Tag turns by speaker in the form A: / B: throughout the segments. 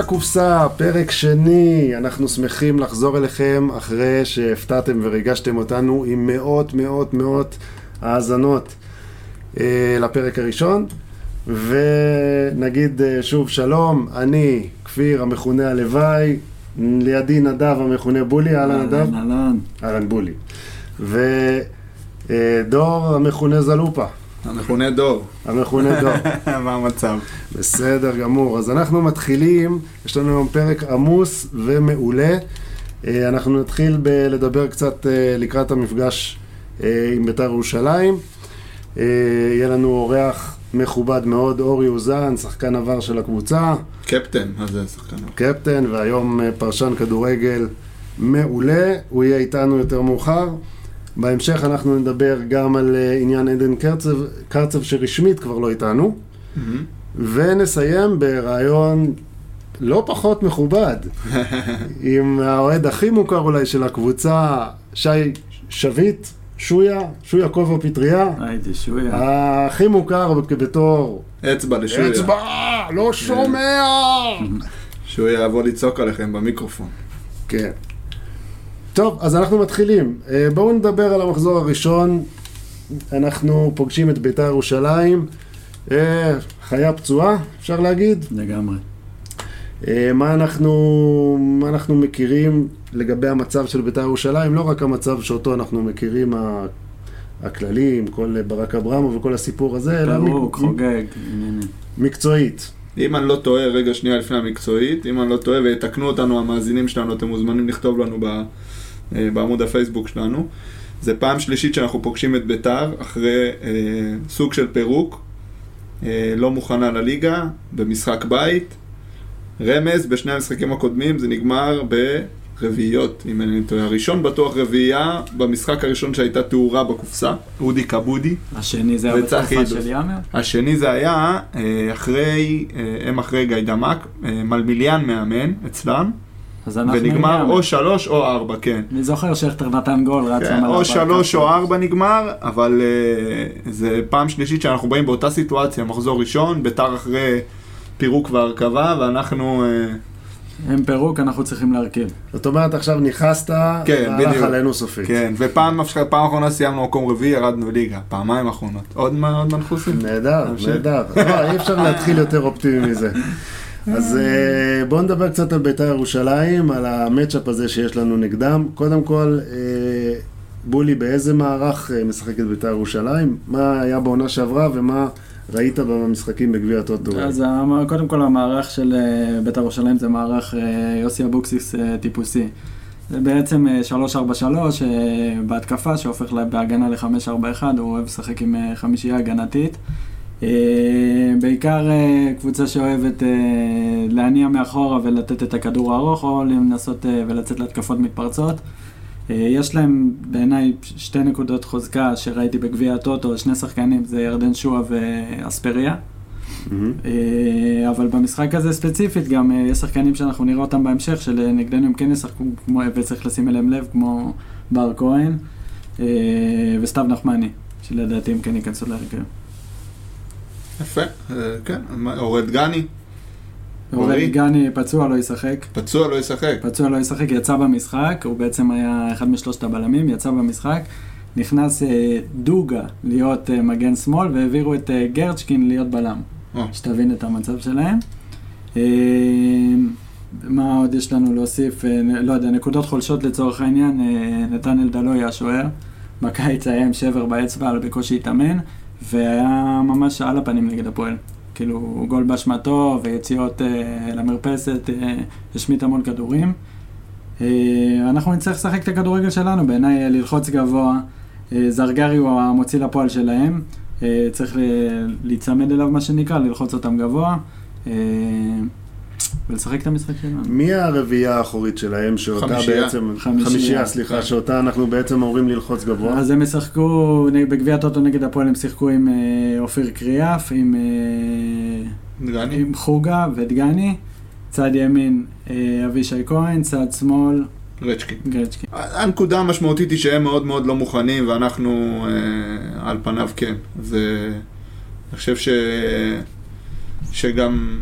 A: לקופסה, פרק שני, אנחנו שמחים לחזור אליכם אחרי שהפתעתם וריגשתם אותנו עם מאות מאות מאות האזנות אה, לפרק הראשון. ונגיד אה, שוב שלום, אני כפיר המכונה הלוואי, לידי נדב המכונה בולי, אהלן נדב.
B: אהלן.
A: אהלן בולי. ודור המכונה זלופה.
C: המכונה דור.
A: המכונה דור.
C: מה המצב?
A: בסדר גמור. אז אנחנו מתחילים, יש לנו היום פרק עמוס ומעולה. אה, אנחנו נתחיל בלדבר קצת אה, לקראת המפגש אה, עם בית"ר ירושלים. יהיה לנו אורח מכובד מאוד, אורי אוזן, שחקן עבר של הקבוצה.
C: קפטן, מה זה שחקן?
A: קפטן, והיום פרשן כדורגל מעולה. הוא יהיה איתנו יותר מאוחר. בהמשך אנחנו נדבר גם על עניין עדן קרצב, קרצב שרשמית כבר לא איתנו. Mm-hmm. ונסיים ברעיון לא פחות מכובד, עם האוהד הכי מוכר אולי של הקבוצה, שי שביט, שויה, שויה כובע פטריה.
B: הייתי שויה.
A: הכי מוכר בתור...
C: אצבע לשויה.
A: אצבע, לא שומע!
C: שויה יבוא לצעוק עליכם במיקרופון.
A: כן. טוב, אז אנחנו מתחילים. בואו נדבר על המחזור הראשון. אנחנו פוגשים את בית"ר ירושלים. חיה פצועה, אפשר להגיד?
B: לגמרי.
A: מה אנחנו, מה אנחנו מכירים לגבי המצב של בית"ר ירושלים? לא רק המצב שאותו אנחנו מכירים הכללי, עם כל ברק אברמוב וכל הסיפור הזה,
B: אלא פירוק, חוגג,
A: מקצועית.
C: אם אני לא טועה, רגע שנייה לפני המקצועית, אם אני לא טועה ויתקנו אותנו המאזינים שלנו, אתם מוזמנים לכתוב לנו בעמוד הפייסבוק שלנו. זה פעם שלישית שאנחנו פוגשים את בית"ר אחרי אה, סוג של פירוק, אה, לא מוכנה לליגה, במשחק בית. רמז, בשני המשחקים הקודמים זה נגמר ברביעיות, אם אני טועה. הראשון בטוח רביעייה, במשחק הראשון שהייתה תאורה בקופסה, אודי קבודי.
B: השני זה היה בתקופה של יאמר?
C: השני זה היה אחרי, הם אחרי גיידמק, מלמיליאן מאמן אצלם. ונגמר או שלוש או ארבע, כן.
B: אני זוכר שכטר נתן גול, רץ
C: כן, או שלוש או ארבע נגמר, אבל uh, זה פעם שלישית שאנחנו באים באותה סיטואציה, מחזור ראשון, ביתר אחרי פירוק והרכבה, ואנחנו... Uh...
B: הם פירוק, אנחנו צריכים להרכיב.
A: זאת אומרת, עכשיו נכנסת,
C: כן,
A: והלך עלינו סופית.
C: כן, ופעם אחרונה סיימנו מקום רביעי, ירדנו ליגה, פעמיים אחרונות. עוד מנחוסים?
A: נהדר, נהדר. לא, אי אפשר להתחיל יותר אופטימי מזה. אז uh, בואו נדבר קצת על בית"ר ירושלים, על המצ'אפ הזה שיש לנו נגדם. קודם כל, uh, בולי, באיזה מערך uh, משחקת בית"ר ירושלים? מה היה בעונה שעברה ומה ראית במשחקים בגביע הטוטו?
B: אז קודם כל המערך של בית"ר ירושלים זה מערך יוסי אבוקסיס טיפוסי. זה בעצם 3-4-3 uh, בהתקפה שהופך בהגנה ל-5-4-1, הוא אוהב לשחק עם חמישייה הגנתית. Uh, בעיקר uh, קבוצה שאוהבת uh, להניע מאחורה ולתת את הכדור הארוך, או לנסות ולצאת להתקפות מתפרצות. יש להם בעיניי שתי נקודות חוזקה שראיתי בגביע הטוטו, שני שחקנים, זה ירדן שועה ואספריה. Mm-hmm. אבל במשחק הזה ספציפית גם יש שחקנים שאנחנו נראה אותם בהמשך, שנגדנו הם כן ישחקו, וצריך לשים אליהם לב, כמו בר כהן וסתיו נחמני, שלדעתי הם כן ייכנסו להרכב.
C: יפה, כן, אורד דגני.
B: אורד דגני פצוע לא ישחק.
C: פצוע לא ישחק.
B: פצוע לא ישחק, יצא במשחק, הוא בעצם היה אחד משלושת הבלמים, יצא במשחק. נכנס דוגה להיות מגן שמאל והעבירו את גרצ'קין להיות בלם. שתבין את המצב שלהם. מה עוד יש לנו להוסיף? לא יודע, נקודות חולשות לצורך העניין, נתנאל דלוי השוער. בקיץ היה עם שבר באצבע, בקושי התאמן. והיה ממש על הפנים נגד הפועל. כאילו, גול באשמתו ויציאות אה, למרפסת, אה, השמיט המון כדורים. אה, אנחנו נצטרך לשחק את הכדורגל שלנו, בעיניי ללחוץ גבוה. אה, זרגרי הוא המוציא לפועל שלהם, אה, צריך להיצמד אליו מה שנקרא, ללחוץ אותם גבוה. אה, ולשחק את המשחק שלנו.
A: מי הרביעייה האחורית שלהם, שאותה
C: חמישייה.
A: בעצם...
B: חמישייה.
A: חמישייה, סליחה,
C: כן.
A: שאותה אנחנו בעצם אמורים ללחוץ גבוה.
B: אז הם ישחקו, בגביע הטוטו נגד הפועל הם שיחקו עם אה, אופיר קריאף, עם, אה,
C: דגני.
B: עם חוגה ודגני, צד ימין אה, אבישי כהן, צד שמאל
C: רצ'קין.
B: גרצ'קין.
C: הנקודה המשמעותית היא שהם מאוד מאוד לא מוכנים, ואנחנו אה, על פניו כן. אז אה, אני חושב ש... שגם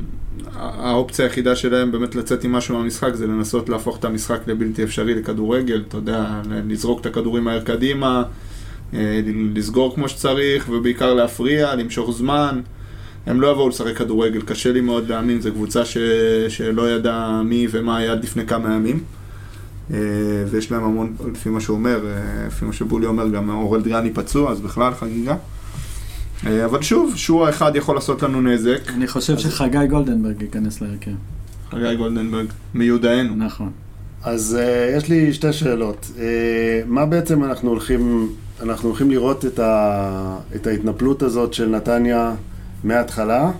C: האופציה היחידה שלהם באמת לצאת עם משהו מהמשחק זה לנסות להפוך את המשחק לבלתי אפשרי לכדורגל, אתה יודע, לזרוק את הכדורים מהר קדימה, אה, לסגור כמו שצריך, ובעיקר להפריע, למשוך זמן. הם לא יבואו לשחק כדורגל, קשה לי מאוד להאמין, זו קבוצה ש... שלא ידעה מי ומה היה עד לפני כמה ימים. אה, ויש להם המון, לפי מה שהוא אומר, אה, לפי מה שבולי אומר, גם אורל דריאני פצוע, אז בכלל חגיגה. אה, אבל שוב, שועה אחד יכול לעשות לנו נזק.
B: אני חושב אז... שחגי גולדנברג ייכנס להרכב.
C: חגי גולדנברג, מיודענו.
B: נכון.
A: אז uh, יש לי שתי שאלות. Uh, מה בעצם אנחנו הולכים, אנחנו הולכים לראות את, ה, את ההתנפלות הזאת של נתניה מההתחלה,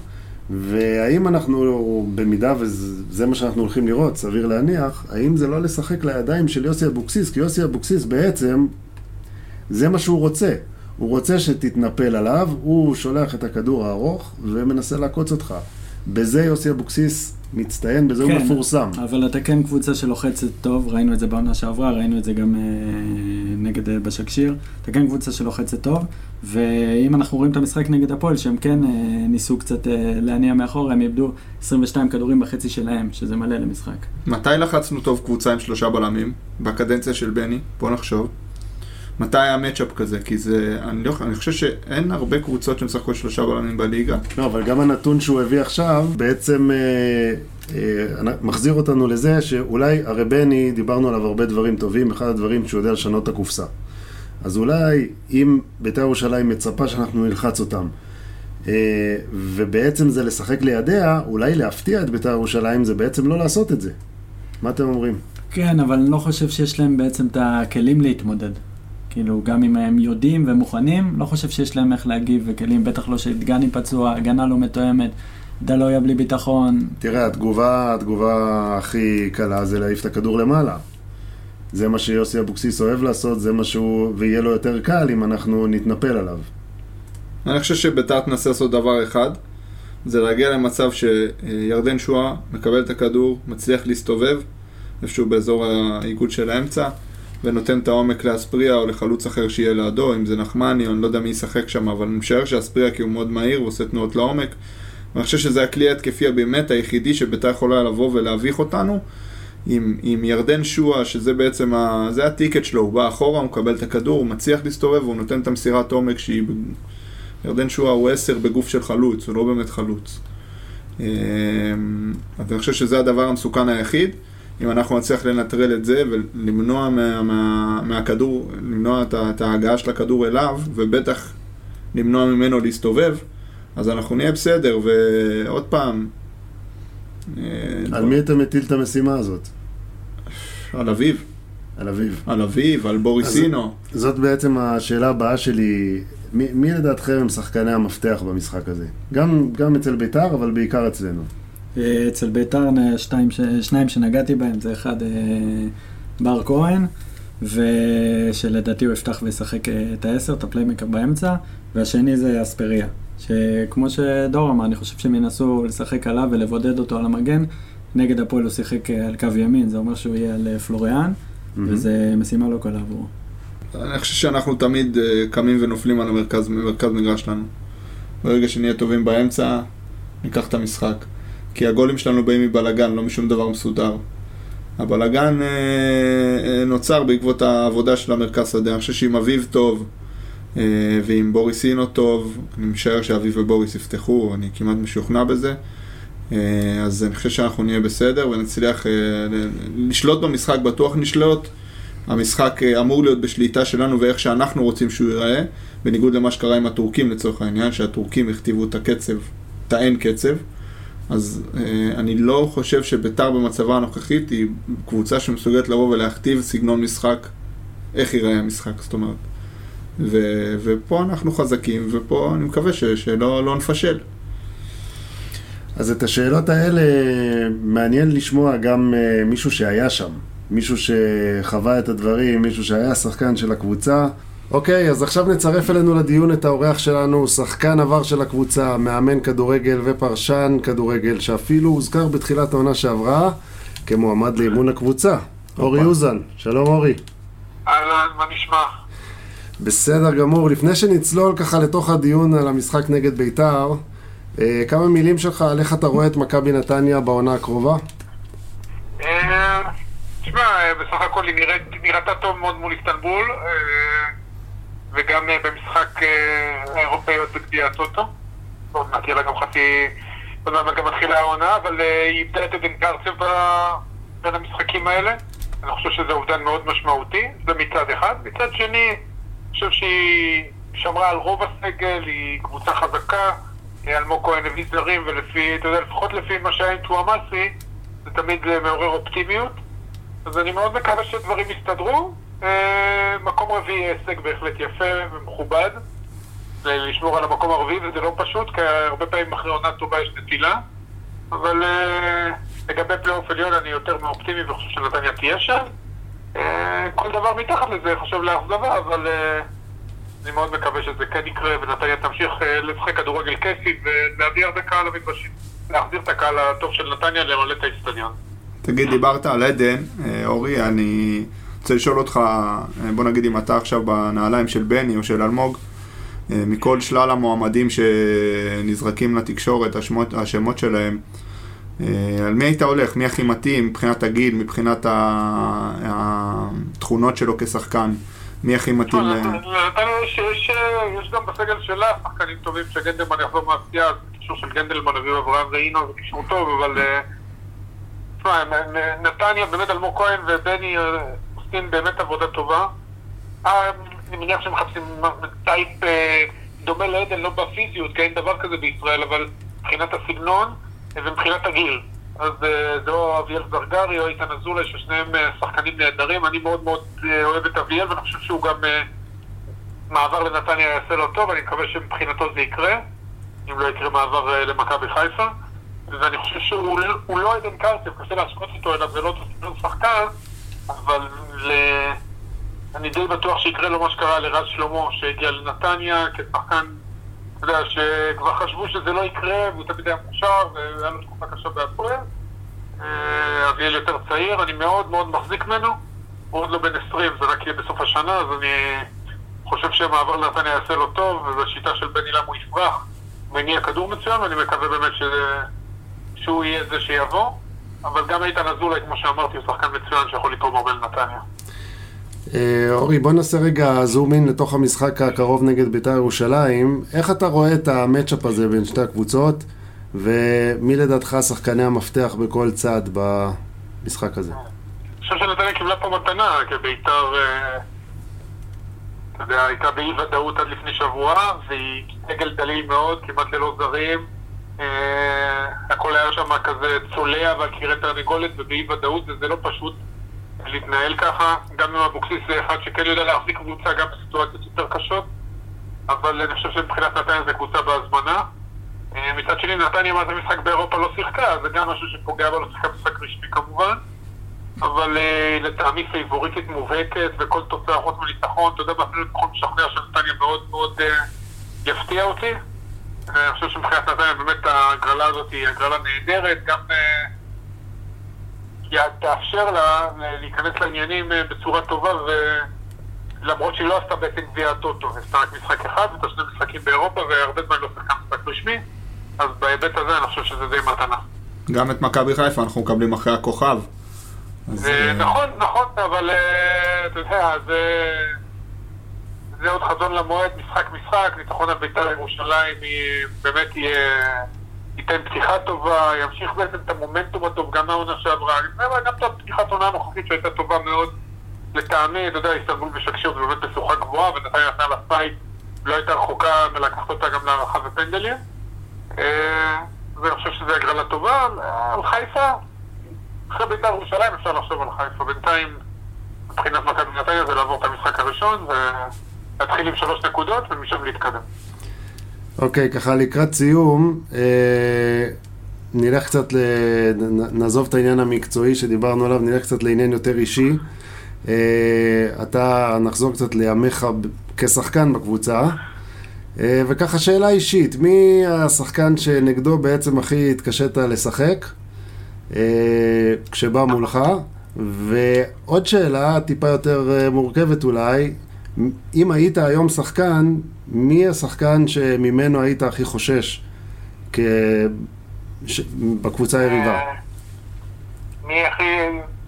A: והאם אנחנו, במידה וזה מה שאנחנו הולכים לראות, סביר להניח, האם זה לא לשחק לידיים של יוסי אבוקסיס? כי יוסי אבוקסיס בעצם, זה מה שהוא רוצה. הוא רוצה שתתנפל עליו, הוא שולח את הכדור הארוך ומנסה לעקוץ אותך. בזה יוסי אבוקסיס מצטיין, בזה כן, הוא מפורסם.
B: אבל אתה כן קבוצה שלוחצת טוב, ראינו את זה בעונה שעברה, ראינו את זה גם אה, נגד אה, בשקשיר. אתה כן קבוצה שלוחצת טוב, ואם אנחנו רואים את המשחק נגד הפועל, שהם כן אה, ניסו קצת אה, להניע מאחורה, הם איבדו 22 כדורים בחצי שלהם, שזה מלא למשחק.
C: מתי לחצנו טוב קבוצה עם שלושה בלמים? בקדנציה של בני? בוא נחשוב. מתי היה מצ'אפ כזה? כי זה, אני, לא, אני חושב שאין הרבה קבוצות שמשחקות שלושה בלמים בליגה.
A: לא, אבל גם הנתון שהוא הביא עכשיו, בעצם אה, אה, מחזיר אותנו לזה שאולי, הרי בני, דיברנו עליו הרבה דברים טובים, אחד הדברים שהוא יודע לשנות את הקופסה. אז אולי, אם בית"ר ירושלים מצפה שאנחנו נלחץ אותם, אה, ובעצם זה לשחק לידיה, אולי להפתיע את בית"ר ירושלים זה בעצם לא לעשות את זה. מה אתם אומרים?
B: כן, אבל אני לא חושב שיש להם בעצם את הכלים להתמודד. כאילו, גם אם הם יודעים ומוכנים, לא חושב שיש להם איך להגיב וכלים, בטח לא שדגני פצוע, הגנה לא מתואמת, דלויה בלי ביטחון.
A: תראה, התגובה, התגובה הכי קלה זה להעיף את הכדור למעלה. זה מה שיוסי אבוקסיס אוהב לעשות, זה מה שהוא, ויהיה לו יותר קל אם אנחנו נתנפל עליו.
C: אני חושב שביתר תנסה לעשות דבר אחד, זה להגיע למצב שירדן שואה מקבל את הכדור, מצליח להסתובב, איפשהו באזור העיגוד של האמצע, ונותן את העומק לאספריה או לחלוץ אחר שיהיה לידו, אם זה נחמני או אני לא יודע מי ישחק שם, אבל אני משער שאספריה כי הוא מאוד מהיר ועושה תנועות לעומק. ואני חושב שזה הכלי ההתקפי הבאמת היחידי שביתר יכולה לבוא ולהביך אותנו. עם, עם ירדן שואה, שזה בעצם, ה, זה הטיקט שלו, הוא בא אחורה, הוא מקבל את הכדור, הוא מצליח להסתובב, הוא נותן את המסירת עומק שהיא... ירדן שואה הוא עשר בגוף של חלוץ, הוא לא באמת חלוץ. אמ, אז אני חושב שזה הדבר המסוכן היחיד. אם אנחנו נצליח לנטרל את זה ולמנוע מה, מה, מהכדור, למנוע את, ההגעה של הכדור אליו, ובטח למנוע ממנו להסתובב, אז אנחנו נהיה בסדר, ועוד פעם...
A: אה, על מי אתה מטיל את המשימה הזאת?
C: על אביב.
A: על אביב.
C: על אביב, על בוריסינו.
A: זאת בעצם השאלה הבאה שלי. מי, מי לדעתכם הם שחקני המפתח במשחק הזה? גם, גם אצל בית"ר, אבל בעיקר אצלנו.
B: אצל ביתר שתיים, שניים שנגעתי בהם, זה אחד אה, בר כהן, ושלדעתי הוא יפתח וישחק אה, את העשר, את הפליימקר באמצע, והשני זה אספריה. שכמו שדור אמר, אני חושב שהם ינסו לשחק עליו ולבודד אותו על המגן. נגד הפועל הוא שיחק אה, על קו ימין, זה אומר שהוא יהיה על פלוריאן, mm-hmm. וזו משימה לא קלה עבורו.
C: אני חושב שאנחנו תמיד קמים ונופלים על המרכז, מרכז מגרש שלנו. ברגע שנהיה טובים באמצע, ניקח את המשחק. כי הגולים שלנו באים מבלגן, לא משום דבר מסודר. הבלגן אה, אה, נוצר בעקבות העבודה של המרכז שדה. אני חושב שעם אביב טוב אה, ועם בוריס אינו טוב, אני משער שאביב ובוריס יפתחו, אני כמעט משוכנע בזה. אה, אז אני חושב שאנחנו נהיה בסדר ונצליח אה, לשלוט במשחק, בטוח נשלוט. המשחק אה, אמור להיות בשליטה שלנו ואיך שאנחנו רוצים שהוא ייראה, בניגוד למה שקרה עם הטורקים לצורך העניין, שהטורקים הכתיבו את הקצב, את האין קצב. אז אה, אני לא חושב שביתר במצבה הנוכחית היא קבוצה שמסוגלת לבוא ולהכתיב סגנון משחק, איך ייראה המשחק, זאת אומרת. ו- ופה אנחנו חזקים, ופה אני מקווה ש- שלא לא נפשל.
A: אז את השאלות האלה מעניין לשמוע גם uh, מישהו שהיה שם, מישהו שחווה את הדברים, מישהו שהיה שחקן של הקבוצה. אוקיי, אז עכשיו נצרף אלינו לדיון את האורח שלנו, שחקן עבר של הקבוצה, מאמן כדורגל ופרשן כדורגל, שאפילו הוזכר בתחילת העונה שעברה כמועמד לאימון הקבוצה. אורי אוזן, שלום אורי.
D: אהלן, מה נשמע?
A: בסדר גמור. לפני שנצלול ככה לתוך הדיון על המשחק נגד בית"ר, אה, כמה מילים שלך על איך אתה רואה את מכבי נתניה בעונה הקרובה?
D: אה, תשמע, אה, בסך הכל היא נראית, נראתה טוב מאוד מול איסטנבול, אה, וגם אה, במשחק אה, האירופאיות בגביע הטוטו. עוד מעט יהיה לה גם חצי... עוד מעט גם מתחילה העונה, אבל אה, היא איבדה את עדן קרצב בין המשחקים האלה. אני חושב שזה אובדן מאוד משמעותי, זה מצד אחד. מצד שני, אני חושב שהיא שמרה על רוב הסגל, היא קבוצה חזקה. אלמוג כהן הביא זרים, ולפי, אתה יודע, לפחות לפי מה שהיה עם טוואמאסי, זה תמיד מעורר אופטימיות. אז אני מאוד מקווה שדברים יסתדרו. אה, מקום רביעי הישג בהחלט יפה ומכובד. לשמור על המקום הרביעי וזה לא פשוט, כי הרבה פעמים אחרי עונה טובה יש נטילה. אבל אה, לגבי פלייאוף עליון אני יותר מאופטימי וחושב שנתניה תהיה שם. אה, כל דבר מתחת לזה חושב לאכזבה, אבל אני מאוד מקווה שזה כן יקרה ונתניה תמשיך לשחק כדורגל כיפי ולהביא הרבה קהל למגרשים. להחזיר את הקהל הטוב של נתניה למלא את האיצטדיון.
C: תגיד, דיברת על עדן, אורי, אני רוצה לשאול אותך, אה, בוא נגיד אם אתה עכשיו בנעליים של בני או של אלמוג, אה, מכל שלל המועמדים שנזרקים לתקשורת, השמות, השמות שלהם, אה, על מי היית הולך? מי הכי מתאים מבחינת הגיל, מבחינת התכונות שלו כשחקן? מי הכי מתאים? ל-
D: נתניה יש- גם בסגל שלה שחקנים טובים שגנדלמן יחזור מהפציעה, קישור של גנדלמן הביא אברהם ואינו זה קישור טוב, אבל... תשמע, נתניה, באמת אלמוג כהן ובני עושים באמת עבודה טובה. אה, אני מניח שהם מחפשים טייפ אה, דומה לעדן, לא בפיזיות, כי אין דבר כזה בישראל, אבל מבחינת הסגנון אה, ומבחינת הגיל. אז זה או אביאל זרגרי או איתן אזולאי, ששניהם שחקנים נהדרים. אני מאוד מאוד אוהב את אביאל, ואני חושב שהוא גם מעבר לנתניה יעשה לו טוב, אני מקווה שמבחינתו זה יקרה, אם לא יקרה מעבר למכבי חיפה. ואני חושב שהוא לא- לא עדן קרצב, קשה להשוות אותו אליו, זה לא שחקן, אבל. אני די בטוח שיקרה לו מה שקרה לרז שלמה, שהגיע לנתניה כשחקן, אתה יודע, שכבר חשבו שזה לא יקרה, והוא תמיד היה מוכשר, והיה לו תקופה קשה בהפועל. אה, אביאל יותר צעיר, אני מאוד מאוד מחזיק ממנו. הוא עוד לא בן 20, זה רק יהיה בסוף השנה, אז אני חושב שהמעבר לנתניה יעשה לו טוב, וזו שיטה של בני לם הוא יפרח, מניע כדור מצוין, ואני מקווה באמת ש... שהוא יהיה זה שיבוא. אבל גם איתן אזולאי, כמו שאמרתי, הוא שחקן מצוין שיכול לתרום הרבה לנתניה.
A: אה, אורי, בוא נעשה רגע זום אין לתוך המשחק הקרוב נגד בית"ר ירושלים. איך אתה רואה את המצ'אפ הזה בין שתי הקבוצות, ומי לדעתך שחקני המפתח בכל צד במשחק הזה?
D: אני חושב שנתניה קיבלה פה מתנה, כי בית"ר, אה, אתה יודע, הייתה באי ודאות עד לפני שבוע, והיא סגל דליל מאוד, כמעט ללא זרים. אה, הכל היה שם כזה צולע ועל קירי תרנגולת ובאי ודאות, וזה לא פשוט להתנהל ככה. גם עם אבוקסיס זה אחד שכן יודע להחזיק קבוצה גם בסיטואציות יותר קשות, אבל אני חושב שמבחינת נתניה זה קבוצה בהזמנה. אה, מצד שני, נתניה מה זה משחק באירופה לא שיחקה, זה גם משהו שפוגע בה, לא שיחקה משחק רשמי כמובן. אבל אה, לטעמי פייבוריטית מובהקת, וכל תוצאה חוץ מניצחון, אתה יודע, אפילו ניצחון משכנע של נתניה מאוד מאוד אה, יפתיע אותי. אני חושב שמבחינת נתניה באמת ההגרלה הזאת היא הגרלה נהדרת, גם תאפשר לה ל- להיכנס לעניינים אה, בצורה טובה, ולמרות שהיא לא עשתה בעצם גביע הטוטו, היא עשתה רק משחק אחד, ואת שני משחקים באירופה, והרבה זמן לא שיחקה משחק רשמי, אז בהיבט הזה אני חושב שזה די מתנה.
C: גם את מכבי חיפה אנחנו מקבלים אחרי הכוכב. אז,
D: אה,
C: אה,
D: נכון, נכון, אבל אה, אתה יודע, זה... זה עוד חזון למועד, משחק משחק, ניצחון על בית"ר ירושלים היא- באמת יהיה... ייתן פתיחה טובה, ימשיך בעצם את המומנטום הטוב גם מהעונה שעברה. גם את הפתיחת עונה הנוכחית שהייתה טובה מאוד לטעמי, אתה יודע, איסטנבול ובשקשיר זה באמת משוכה גבוהה, ונתניה נתנה לה פייט, לא הייתה רחוקה מלקחת אותה גם להארכה ופנדלים. אה, ואני חושב שזו הגרלה טובה. על חיפה, אחרי בית"ר ירושלים אפשר לחשוב על חיפה. בינתיים, מבחינת מכבי נתניה זה לעבור את המשחק הראשון ולהתחיל עם שלוש נקודות ומשם להתקדם.
A: אוקיי, ככה לקראת סיום, אה, נלך קצת, ל... נעזוב את העניין המקצועי שדיברנו עליו, נלך קצת לעניין יותר אישי. אה, אתה, נחזור קצת לימיך כשחקן בקבוצה. אה, וככה שאלה אישית, מי השחקן שנגדו בעצם הכי התקשית לשחק אה, כשבא מולך? ועוד שאלה, טיפה יותר אה, מורכבת אולי, אם היית היום שחקן, מי השחקן שממנו היית הכי חושש כ... ש... בקבוצה היריבה?
D: אה, מי הכי...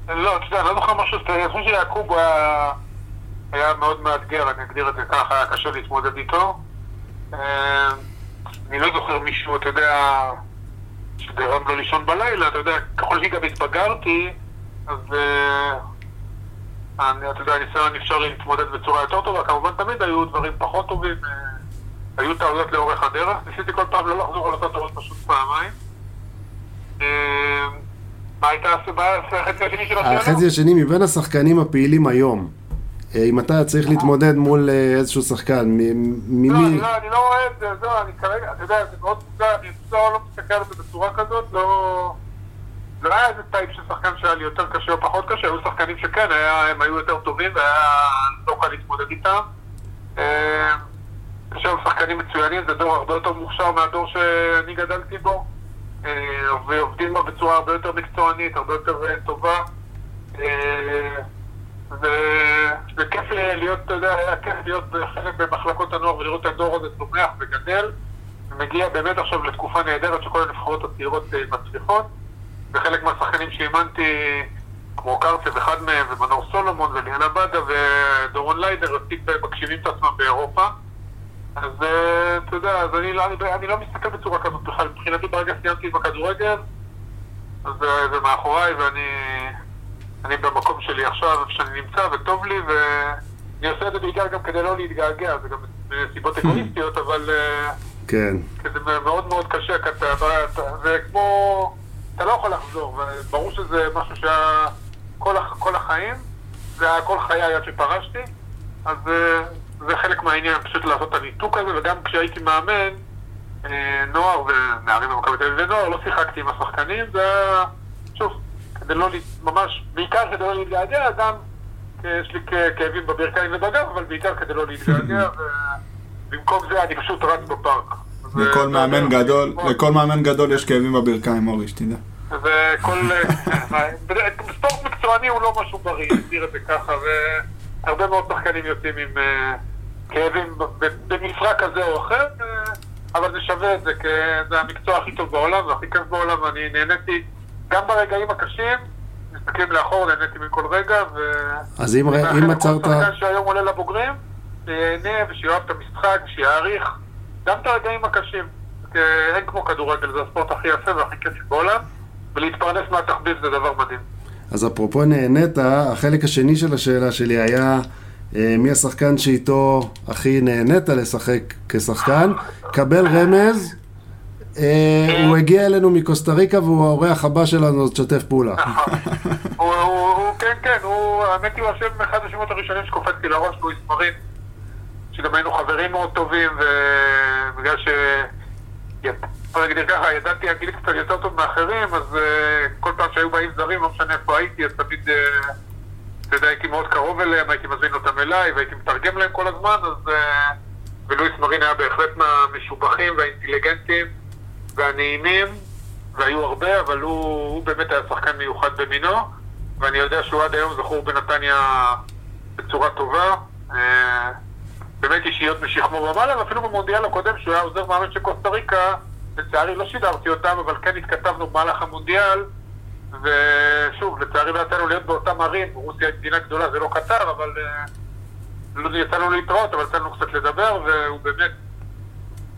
D: לא, אתה יודע, לא זוכר משהו, אני חושב שיעקוב היה, היה מאוד מאתגר, אני אגדיר את זה ככה, היה קשה להתמודד איתו. אה, אני לא זוכר מישהו, אתה יודע, שגרם לו לישון בלילה, אתה יודע, ככל שגם התבגרתי, אז אה, אתה יודע, הניסיון אפשר להתמודד בצורה יותר טובה, כמובן תמיד היו דברים פחות טובים, אה, היו טעויות לאורך הדרך, ניסיתי כל פעם לא לחזור על אותה טעות פשוט פעמיים. אה, מה הייתה הסיבה, החצי השני של השאלה?
A: החצי השני, מבין השחקנים הפעילים היום, אה, אם אתה צריך להתמודד מול איזשהו שחקן, מ-
D: לא,
A: ממי...
D: לא, אני לא רואה את זה, זהו, אני כרגע, אתה יודע, זה מאוד מוזר, אני לא, לא מסתכל על זה בצורה כזאת, לא... לא היה איזה טייפ של שחקן שהיה לי יותר קשה או פחות קשה, היו שחקנים שכן, היה, הם היו יותר טובים והיה לא קל להתמודד איתם. אה, יש היום שחקנים מצוינים, זה דור הרבה יותר מוכשר מהדור שאני גדלתי בו. אה, ועובדים בה בצורה הרבה יותר מקצוענית, הרבה יותר אה, טובה. ו- וכיף לי להיות, אתה יודע, היה כיף להיות חלק במחלקות הנוער ולראות את הדור הזה צומח וגדל. מגיע באמת עכשיו לתקופה נהדרת שכל הנבחרות הצעירות מצליחות. וחלק מהשחקנים שאימנתי, כמו קרצב, אחד מהם, ומנור סולומון, וליאל עבדה, ודורון ליידר, מגשימים את עצמם באירופה. אז אה, אתה יודע, אז אני לא, אני, אני לא מסתכל בצורה כזאת בכלל. מבחינתי ברגע סיימתי עם הכדורגל, אז אה, זה מאחוריי, ואני אני במקום שלי עכשיו, איפה שאני נמצא, וטוב לי, ואני עושה את זה בעיקר גם כדי לא להתגעגע, זה גם מסיבות אגואיסטיות, אבל... אה,
A: כן.
D: כי זה מאוד מאוד קשה, כי אתה, זה כמו, אתה לא יכול לחזור, וברור שזה משהו שהיה כל, כל החיים, זה היה כל חיי עד שפרשתי, אז אה, זה חלק מהעניין, פשוט לעשות את הניתוק הזה, וגם כשהייתי מאמן, אה, נוער ונערים במכבי תל אביב ונוער, לא שיחקתי עם השחקנים, זה היה, שוב, כדי לא, ממש, בעיקר כדי לא להתגעגע, גם יש לי כאבים בברכיים ובגב, אבל בעיקר כדי לא להתגעגע, ובמקום זה אני פשוט רץ בפארק.
C: לכל מאמן גדול, לכל מאמן גדול יש כאבים בברכיים, אורי, שתדע.
D: וכל... ספורט מקצועני הוא לא משהו בריא, נגדיר את זה ככה, והרבה מאוד שחקנים יוצאים עם אה, כאבים ב- ב- במשרה כזה או אחר, אה, אבל זה שווה את זה, כי זה המקצוע הכי טוב בעולם והכי כיף בעולם, ואני נהניתי גם ברגעים הקשים, מסתכלים לאחור, נהניתי מכל רגע, ו...
A: אז אם,
D: אני מאחל
A: אם
D: לכל
A: עצרת...
D: שחקן שהיום עולה לבוגרים, שיהנה ושיאהב את המשחק, שיעריך גם את הרגעים הקשים. כי אין כמו כדורגל, זה הספורט הכי יפה והכי כיף בעולם, ולהתפרנס מהתחביב זה דבר מדהים.
A: אז אפרופו נהנית, החלק השני של השאלה שלי היה אה, מי השחקן שאיתו הכי נהנית לשחק כשחקן? קבל רמז, אה, הוא הגיע אלינו מקוסטה ריקה והוא האורח הבא שלנו, אז תשתף פעולה.
D: הוא, הוא, כן, כן, הוא, האמת היא, הוא השם אחד השמות הראשונים שקופצתי לראש, הוא איסמרין, שגם היינו חברים מאוד טובים, ובגלל ש... בוא נגיד ככה, ידעתי אנגלית קצת יותר טוב מאחרים, אז uh, כל פעם שהיו באים זרים, לא משנה איפה הייתי, אז תמיד, uh, אתה יודע, הייתי מאוד קרוב אליהם, הייתי מזמין אותם אליי, והייתי מתרגם להם כל הזמן, אז... Uh, ולואיס מרין היה בהחלט מהמשובחים והאינטליגנטים והנעימים, והיו הרבה, אבל הוא, הוא באמת היה שחקן מיוחד במינו, ואני יודע שהוא עד היום זכור בנתניה בצורה טובה. אה, באמת אישיות משכמו ומעלה, ואפילו במונדיאל הקודם, שהוא היה עוזר מאמן של קוסטה ריקה, לצערי לא שידרתי אותם, אבל כן התכתבנו במהלך המונדיאל, ושוב, לצערי לא יצאנו להיות באותם ערים, רוסיה היא מדינה גדולה, זה לא קטר, אבל אה, לא יצאנו להתראות, אבל יצאנו קצת לדבר, והוא באמת,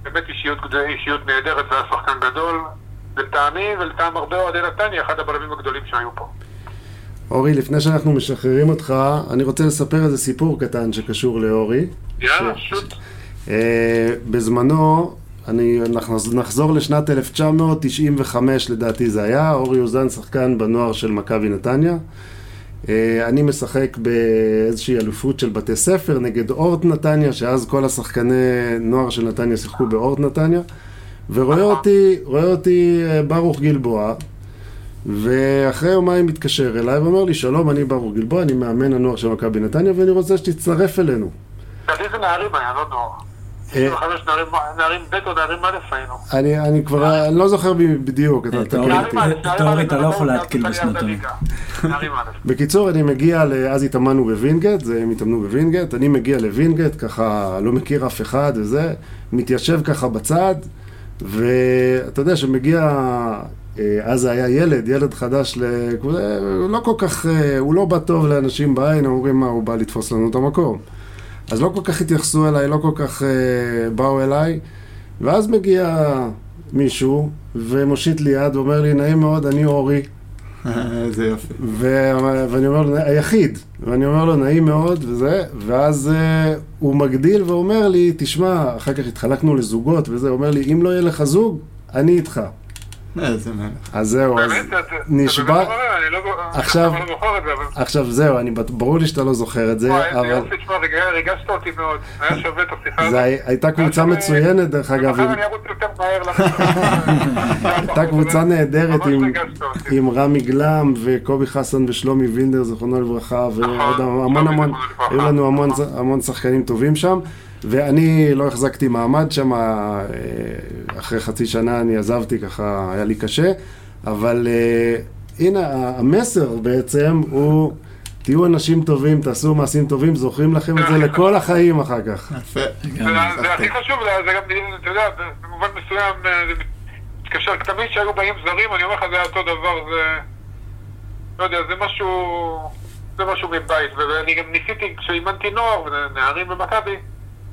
D: באמת אישיות, אישיות נהדרת והיה שחקן גדול, לטעמי ולטעם הרבה אוהדי נתניה, אחד הבלמים הגדולים שהיו פה.
A: אורי, לפני שאנחנו משחררים אותך, אני רוצה לספר איזה סיפור קטן שקשור לאורי.
D: יאללה,
A: ש-
D: שוט.
A: אה, בזמנו, אני, נחז- נחזור לשנת 1995 לדעתי זה היה, אורי אוזן שחקן בנוער של מכבי נתניה. אה, אני משחק באיזושהי אלופות של בתי ספר נגד אורט נתניה, שאז כל השחקני נוער של נתניה שיחקו באורט נתניה. ורואה אותי, רואה אותי אה, ברוך גלבוע, ואחרי יומיים מתקשר אליי ואומר לי, שלום, אני ברוך גלבוע, אני מאמן הנוער של מכבי נתניה, ואני רוצה שתצטרף אלינו.
D: לדעתי זה נערים היה, לא נוער.
A: אה.
D: 95 נערים, ב' או נערים א' היינו.
A: אני, אני כבר, אני לא זוכר בדיוק, אתה
B: אה, אורי,
A: אותי.
B: אתה לא יכול להתקיל
D: א'.
A: בקיצור, אני מגיע. אז התאמנו בווינגייט, זה הם התאמנו בווינגייט, אני מגיע לווינגייט, ככה לא מכיר אף אחד וזה, מתיישב ככה בצד, ואתה יודע שמגיע, אה, אז זה היה ילד, ילד חדש, לא כל כך, הוא לא בא טוב לאנשים בעין, אומרים מה, הוא בא לתפוס לנו את המקום. אז לא כל כך התייחסו אליי, לא כל כך אה, באו אליי, ואז מגיע מישהו ומושיט לי יד ואומר לי, נעים מאוד, אני אורי.
C: איזה יופי.
A: ו- ואני אומר לו, היחיד, ואני אומר לו, נעים מאוד, וזה, ואז uh, הוא מגדיל ואומר לי, תשמע, אחר כך התחלקנו לזוגות וזה, אומר לי, אם לא יהיה לך זוג, אני איתך.
C: איזה מלך.
A: אז זהו, אז נשבע-
D: לא
A: עכשיו-
D: לא.
A: עכשיו זהו, אני, ברור לי שאתה לא זוכר את זה, אבל
D: יופי, תשמע, ריג- ריגשת אותי מאוד. היה שווה את השיחה
A: זה
D: הזאת.
A: הי- הייתה קבוצה
D: עכשיו,
A: מצוינת, דרך אגב,
D: מחר
A: עם-
D: אני ארוץ יותר מהר.
A: הייתה קבוצה נהדרת עם, רמי גלם וקובי חסן ושלומי וילדר, זכרונו לברכה, ועוד המון
D: שלומי,
A: המון,
D: לברכה.
A: היו לנו המון,
D: נכון.
A: המון שחקנים טובים שם, ואני לא החזקתי מעמד שם, אה, אחרי חצי שנה אני עזבתי, ככה היה לי קשה, אבל אה, הנה, המסר בעצם הוא... תהיו אנשים טובים, תעשו מעשים טובים, זוכרים לכם את זה לכל החיים אחר כך.
C: יפה.
D: זה זה הכי חשוב, זה- גם, אתה יודע, במובן מסוים, אה, זה מתקשר, תמיד כשהיו באים זרים, אני אומר לך, זה היה אותו דבר, זה... לא יודע, זה משהו... זה משהו מבית, ואני גם ניסיתי, כשאימנתי נוער ונערים במכבי,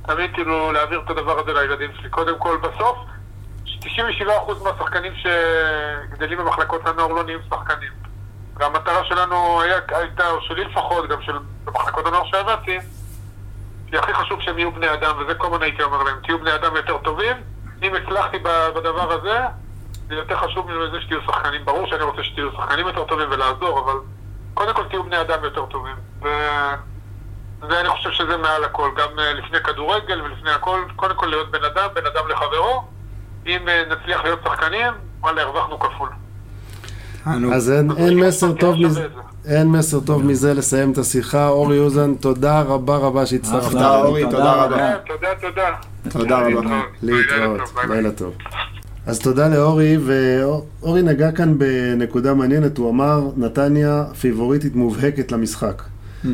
D: תמיד כאילו להעביר את הדבר הזה לילדים שלי. קודם כל, בסוף, 97% מהשחקנים שגדלים במחלקות הנוער לא נהיים שחקנים. והמטרה שלנו היה, הייתה, או שלי לפחות, גם של במחלקות הנוער שעבדתי, כי הכי חשוב שהם יהיו בני אדם, וזה כל הזמן הייתי אומר להם, תהיו בני אדם יותר טובים. אם הצלחתי בדבר הזה, זה יותר חשוב מזה שתהיו שחקנים. ברור שאני רוצה שתהיו שחקנים יותר טובים ולעזור, אבל קודם כל תהיו בני אדם יותר טובים. וזה אני חושב שזה מעל הכל, גם אה, לפני כדורגל ולפני הכל, קודם כל להיות בן אדם, בן אדם לחברו. אם אה, נצליח להיות שחקנים, וואלה, הרווחנו כפול.
A: אז אין, אין מסר טוב מזה, אין מסר טוב מזה לסיים את השיחה. אורי אוזן, תודה רבה רבה שהצטרפת.
C: תודה, אורי, תודה רבה.
D: תודה, תודה, תודה.
C: רבה.
A: להתראות,
D: ביי ביי.
A: לילה טוב. אז תודה לאורי, ואורי נגע כאן בנקודה מעניינת, הוא אמר, נתניה פיבוריטית מובהקת למשחק. אמ,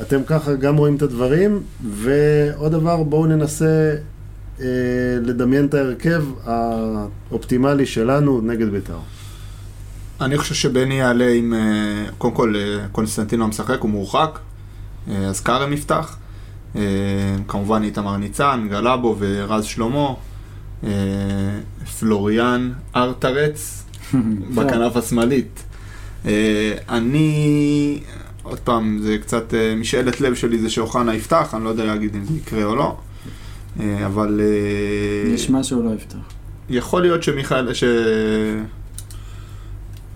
A: אתם ככה גם רואים את הדברים, ועוד דבר, בואו ננסה אה, לדמיין את ההרכב האופטימלי שלנו נגד בית"ר.
C: אני חושב שבני יעלה עם, אה, קודם כל, אה, קונסטנטינו המשחק, הוא מורחק, אז כרם יפתח. כמובן איתמר ניצן, גלאבו ורז שלמה. פלוריאן ארטרץ בכנף השמאלית. אני, עוד פעם, זה קצת אה, משאלת לב שלי זה שאוחנה יפתח, אני לא יודע להגיד אם זה יקרה או לא. אה, אבל אה,
B: נשמע שהוא לא יפתח.
C: יכול להיות שמיכאל, ש...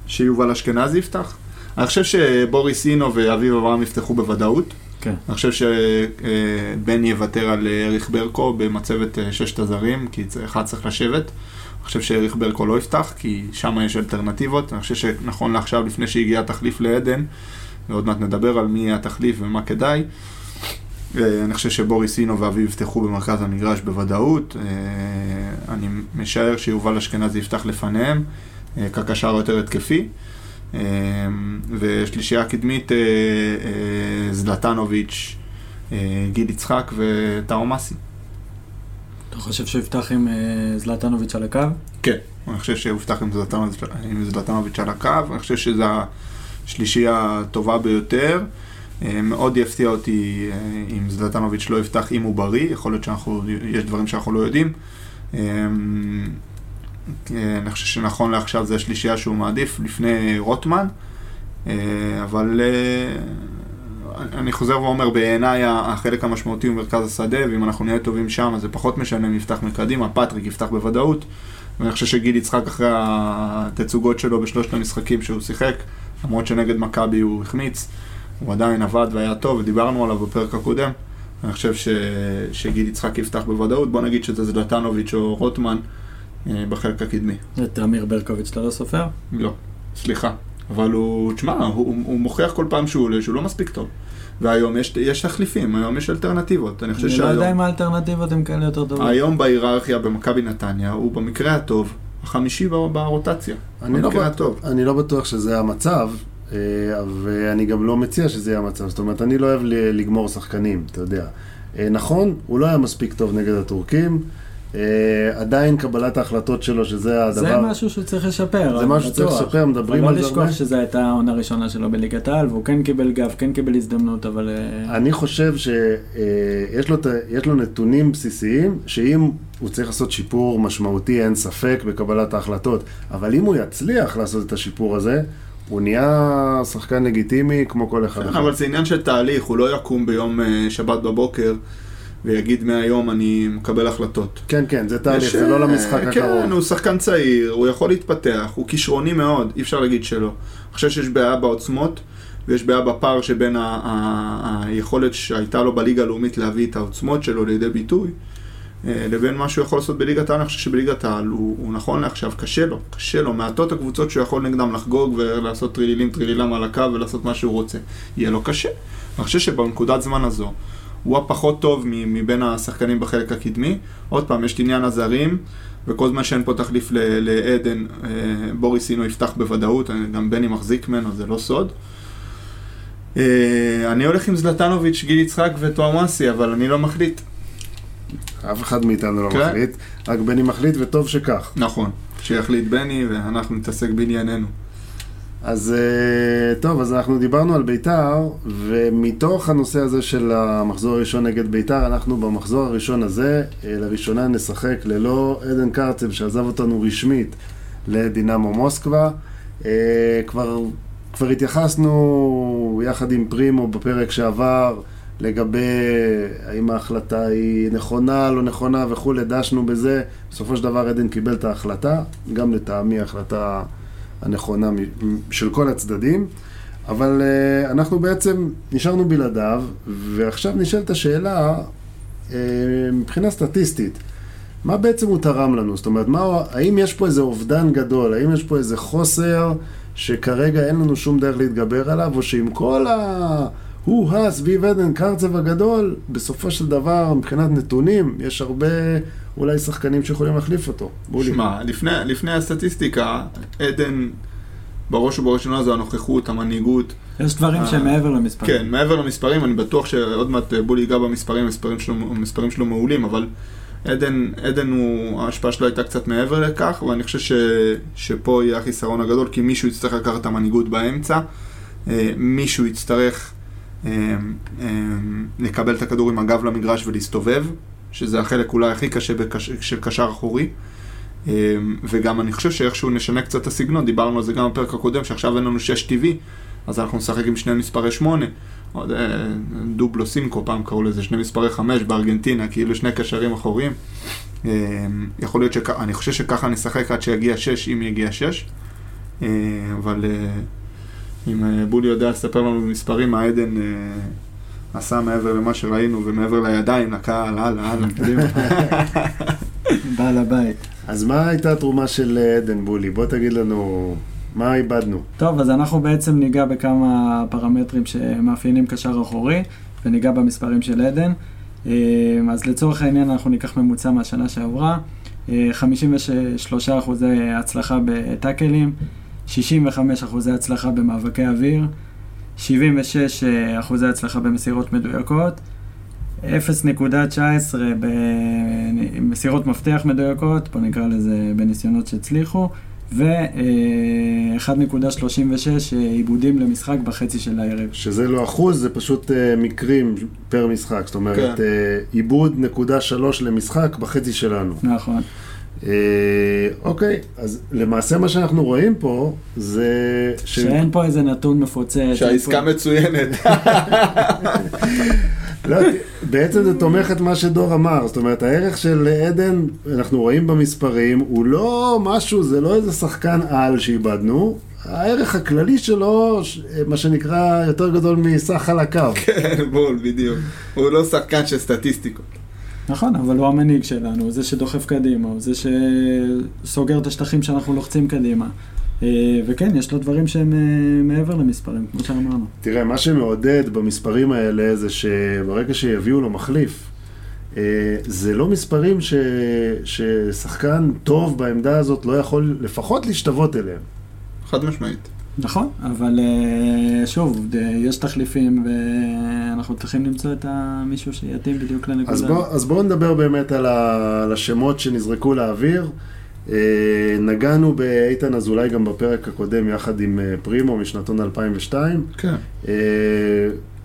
C: שיובל אשכנזי יפתח. אני חושב שבוריס אינו ואביב אברהם יפתחו בוודאות.
B: כן.
C: אני חושב שבן יוותר על אריך ברקו במצבת אה, ששת הזרים, כי אחד צריך לשבת. אני חושב שאריך ברקו לא יפתח, כי שם יש אלטרנטיבות. אני חושב שנכון לעכשיו, לפני שהגיע התחליף לעדן, ועוד מעט נדבר על מי התחליף ומה כדאי. אה, אני חושב שבוריס אינו ואביב יפתחו במרכז המגרש בוודאות. אה, אני משער שיובל אשכנזי יפתח לפניהם, אה, כקשר יותר התקפי. אה, ושלישייה קדמית, אה, אה, זלטנוביץ', אה, גיל יצחק וטאו מסי.
B: אתה חושב שהוא יפתח עם אה, זלטנוביץ' על הקו?
C: כן, אני חושב שהוא יפתח עם זלטנוביץ', על הקו, אני חושב שזו השלישייה הטובה ביותר. אה, מאוד יפתיע אותי אה, אם זלטנוביץ' לא יפתח אם הוא בריא, יכול להיות שיש דברים שאנחנו לא יודעים. אה, אני חושב שנכון לעכשיו זה השלישייה שהוא מעדיף לפני רוטמן, אבל אני חוזר ואומר, בעיניי החלק המשמעותי הוא מרכז השדה, ואם אנחנו נהיה טובים שם, אז זה פחות משנה אם יפתח מקדימה, פטריק יפתח בוודאות, ואני חושב שגיל יצחק אחרי התצוגות שלו בשלושת המשחקים שהוא שיחק, למרות שנגד מכבי הוא החמיץ, הוא עדיין עבד והיה טוב, ודיברנו עליו בפרק הקודם. אני חושב ש... שגיל יצחק יפתח בוודאות, בוא נגיד שזה זלטנוביץ' או רוטמן אה, בחלק הקדמי.
B: את אמיר ברקוביץ' אתה לא סופר?
C: לא, סליחה. אבל הוא, תשמע, הוא, הוא מוכיח כל פעם שהוא עולה שהוא לא מספיק טוב. והיום יש, יש תחליפים, היום יש אלטרנטיבות. אני חושב
B: אני לא יודע
C: שהיום
B: אם האלטרנטיבות הן כאלה יותר טובות.
C: היום בהיררכיה במכבי נתניה הוא במקרה הטוב החמישי ב- ברוטציה.
A: אני לא, בטוח,
C: הטוב.
A: אני לא בטוח שזה המצב, אה, ואני גם לא מציע שזה יהיה המצב. זאת אומרת, אני לא אוהב לגמור שחקנים, אתה יודע. אה, נכון, הוא לא היה מספיק טוב נגד הטורקים, עדיין קבלת ההחלטות שלו, שזה הדבר...
B: זה משהו שהוא צריך לשפר.
A: זה משהו שצריך. לשפר, מדברים
B: אבל
A: על
B: לא
A: זה
B: לשכוח
A: הרבה.
B: שזו הייתה העונה הראשונה שלו בליגת העל, והוא כן קיבל גב, כן קיבל הזדמנות, אבל... אה,
A: אני חושב שיש לו, את ה- יש לו נתונים בסיסיים, שאם הוא צריך לעשות שיפור משמעותי, אין ספק בקבלת ההחלטות, אבל אם הוא יצליח לעשות את השיפור הזה, הוא נהיה שחקן לגיטימי כמו כל אחד
C: כן,
A: אחר.
C: אבל זה עניין של תהליך, הוא לא יקום ביום אה, שבת בבוקר ויגיד מהיום אני מקבל החלטות.
A: כן, כן, זה תהליך,
C: יש,
A: זה לא
C: אה,
A: למשחק
C: כן,
A: הקרוב.
C: הוא שחקן צעיר, הוא יכול להתפתח, הוא כישרוני מאוד, אי אפשר להגיד שלא. אני חושב שיש בעיה בעוצמות, ויש בעיה בפער שבין ה- ה- היכולת שהייתה לו בליגה הלאומית להביא את העוצמות שלו לידי ביטוי, אה, לבין מה שהוא יכול לעשות בליגת העל. אני חושב שבליגת העל הוא, הוא נכון לעכשיו, קשה לו, קשה לו. מעטות הקבוצות שהוא יכול נגדם לחגוג ולעשות טרילילים טרילילם על הקו ולעשות מה שהוא רוצה. יהיה לו קשה. אני חושב שבנקודת זמן הזו, הוא הפחות טוב מבין השחקנים בחלק הקדמי. עוד פעם, יש את עניין הזרים, וכל זמן שאין פה תחליף לעדן, אה, בוריס אינו יפתח בוודאות, אני- גם בני מחזיק ממנו, זה לא סוד. אה, אני הולך עם זלטנוביץ', גיל יצחק וטועמאסי, אבל אני לא מחליט.
A: אף אחד מאיתנו לא
C: כן.
A: מחליט, רק בני מחליט, וטוב שכך.
C: נכון, שיחליט בני ואנחנו נתעסק בענייננו.
A: אז אה, טוב, אז אנחנו דיברנו על ביתר, ומתוך הנושא הזה של המחזור הראשון נגד ביתר, אנחנו במחזור הראשון הזה, אה, לראשונה נשחק ללא עדן קרצב, שעזב אותנו רשמית לדינמו מוסקבה. אה, כבר, כבר התייחסנו יחד עם פרימו בפרק שעבר לגבי האם ההחלטה היא נכונה, לא נכונה וכולי, דשנו בזה. בסופו של דבר עדן קיבל את ההחלטה, גם לטעמי ההחלטה הנכונה של כל הצדדים, אבל uh, אנחנו בעצם נשארנו בלעדיו, ועכשיו נשאלת השאלה, uh, מבחינה סטטיסטית, מה בעצם הוא תרם לנו? זאת אומרת, מה, האם יש פה איזה אובדן גדול? האם יש פה איזה חוסר שכרגע אין לנו שום דרך להתגבר עליו, או שעם כל ה-הו-הא סביב עדן קרצב הגדול, בסופו של דבר, מבחינת נתונים, יש הרבה אולי שחקנים שיכולים להחליף אותו. בולי.
C: שמע, לפני, לפני הסטטיסטיקה, עדן, בראש ובראשונה זו הנוכחות, המנהיגות.
B: יש דברים
C: אה,
B: שהם מעבר למספרים.
C: כן, מעבר למספרים, אני בטוח שעוד מעט אה, בולי ייגע במספרים, המספרים שלו, המספרים שלו מעולים, אבל עדן, עדן הוא, ההשפעה שלו הייתה קצת מעבר לכך, ואני חושב ש, שפה יהיה החיסרון הגדול, כי מישהו יצטרך לקחת את המנהיגות באמצע, אה, מישהו יצטרך לקבל את הכדור עם הגב למגרש ולהסתובב, שזה החלק אולי הכי קשה בקש, של קשר אחורי. אה, וגם אני חושב שאיכשהו נשנה קצת את הסגנון, דיברנו על זה גם בפרק הקודם, שעכשיו אין לנו 6 טבעי, אז אנחנו נשחק עם שני מספרי 8. עוד, אה, דובלו סינקו, פעם קראו לזה שני מספרי 5 בארגנטינה, כאילו שני קשרים אחוריים. יכול להיות שכ... אני חושב שככה נשחק עד שיגיע 6, אם יגיע 6. אה, אבל אה, אם אה, בולי יודע לספר לנו מספרים, מה עדן אה, עשה מעבר למה שראינו ומעבר לידיים, לקהל, הלאה, הלאה, קדימה.
B: בעל הבית.
A: אז מה הייתה התרומה של אה, עדן בולי? בוא תגיד לנו, מה איבדנו?
B: טוב, אז אנחנו בעצם ניגע בכמה פרמטרים שמאפיינים קשר אחורי, וניגע במספרים של עדן. אז לצורך העניין אנחנו ניקח ממוצע מהשנה שעברה, אה, 53 אחוזי הצלחה בטאקלים, 65 אחוזי הצלחה במאבקי אוויר, 76 אחוזי הצלחה במסירות מדויקות, 0.19 במסירות מפתח מדויקות, בוא נקרא לזה בניסיונות שהצליחו, ו-1.36 עיבודים למשחק בחצי של הערב.
A: שזה לא אחוז, זה פשוט אה, מקרים פר משחק. זאת אומרת,
C: כן.
A: אה, עיבוד נקודה שלוש למשחק בחצי שלנו.
B: נכון.
A: אה, אוקיי, אז למעשה מה שאנחנו רואים פה זה... ש-
B: שאין פה איזה נתון מפוצץ.
C: שהעסקה
B: פה-
C: מצוינת.
A: לא, בעצם זה תומך את מה שדור אמר, זאת אומרת, הערך של עדן, אנחנו רואים במספרים, הוא לא משהו, זה לא איזה שחקן על שאיבדנו, הערך הכללי שלו, מה שנקרא, יותר גדול מסך חלקיו.
C: כן, בול, בדיוק. הוא לא שחקן של סטטיסטיקות.
B: נכון, אבל הוא המנהיג שלנו, הוא זה שדוחף קדימה, הוא זה שסוגר את השטחים שאנחנו לוחצים קדימה. אה, וכן, יש לו דברים שהם אה, מעבר למספרים, כמו שאמרנו.
A: תראה, מה שמעודד במספרים האלה זה שברגע שיביאו לו מחליף, אה, זה לא מספרים ש... ששחקן טוב בעמדה הזאת לא יכול לפחות להשתוות אליהם.
C: חד משמעית.
B: נכון, אבל אה, שוב, ד- יש תחליפים ואנחנו צריכים למצוא את מישהו שיתאים בדיוק לנקודה.
A: אז, בוא, אז בואו נדבר באמת על, ה, על השמות שנזרקו לאוויר. אה, נגענו באיתן אזולאי גם בפרק הקודם יחד עם אה, פרימו משנתון 2002.
C: כן.
A: אה,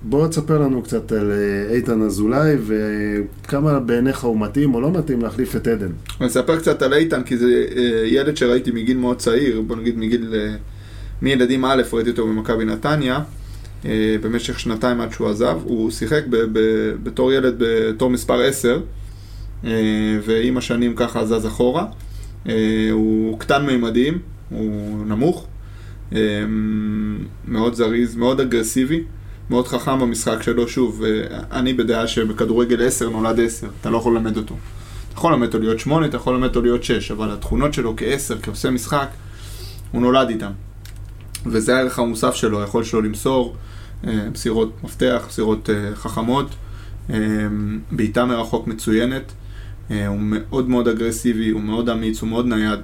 A: בוא תספר לנו קצת על אה, איתן אזולאי וכמה בעיניך הוא מתאים או לא מתאים להחליף את עדן.
C: אני אספר קצת על איתן, כי זה אה, ילד שראיתי מגיל מאוד צעיר, בוא נגיד מגיל, אה, מילדים א', ראיתי אותו במכבי נתניה, אה, במשך שנתיים עד שהוא עזב. הוא שיחק ב- ב- בתור ילד, בתור מספר 10, אה, ועם השנים ככה זז אחורה. אה, הוא קטן מימדים, הוא נמוך, מאוד זריז, מאוד אגרסיבי. מאוד חכם במשחק שלו, שוב, אני בדעה שבכדורגל 10 נולד 10, אתה לא יכול ללמד אותו. אתה יכול ללמד אותו להיות 8, אתה יכול ללמד אותו להיות 6, אבל התכונות שלו כ-10, כעושה משחק, הוא נולד איתם. וזה הערך המוסף שלו, היכולת שלו למסור, אה, מסירות מפתח, מסירות אה, חכמות, אה, בעיטה מרחוק מצוינת, אה, הוא מאוד מאוד אגרסיבי, הוא מאוד אמיץ, הוא מאוד נייד.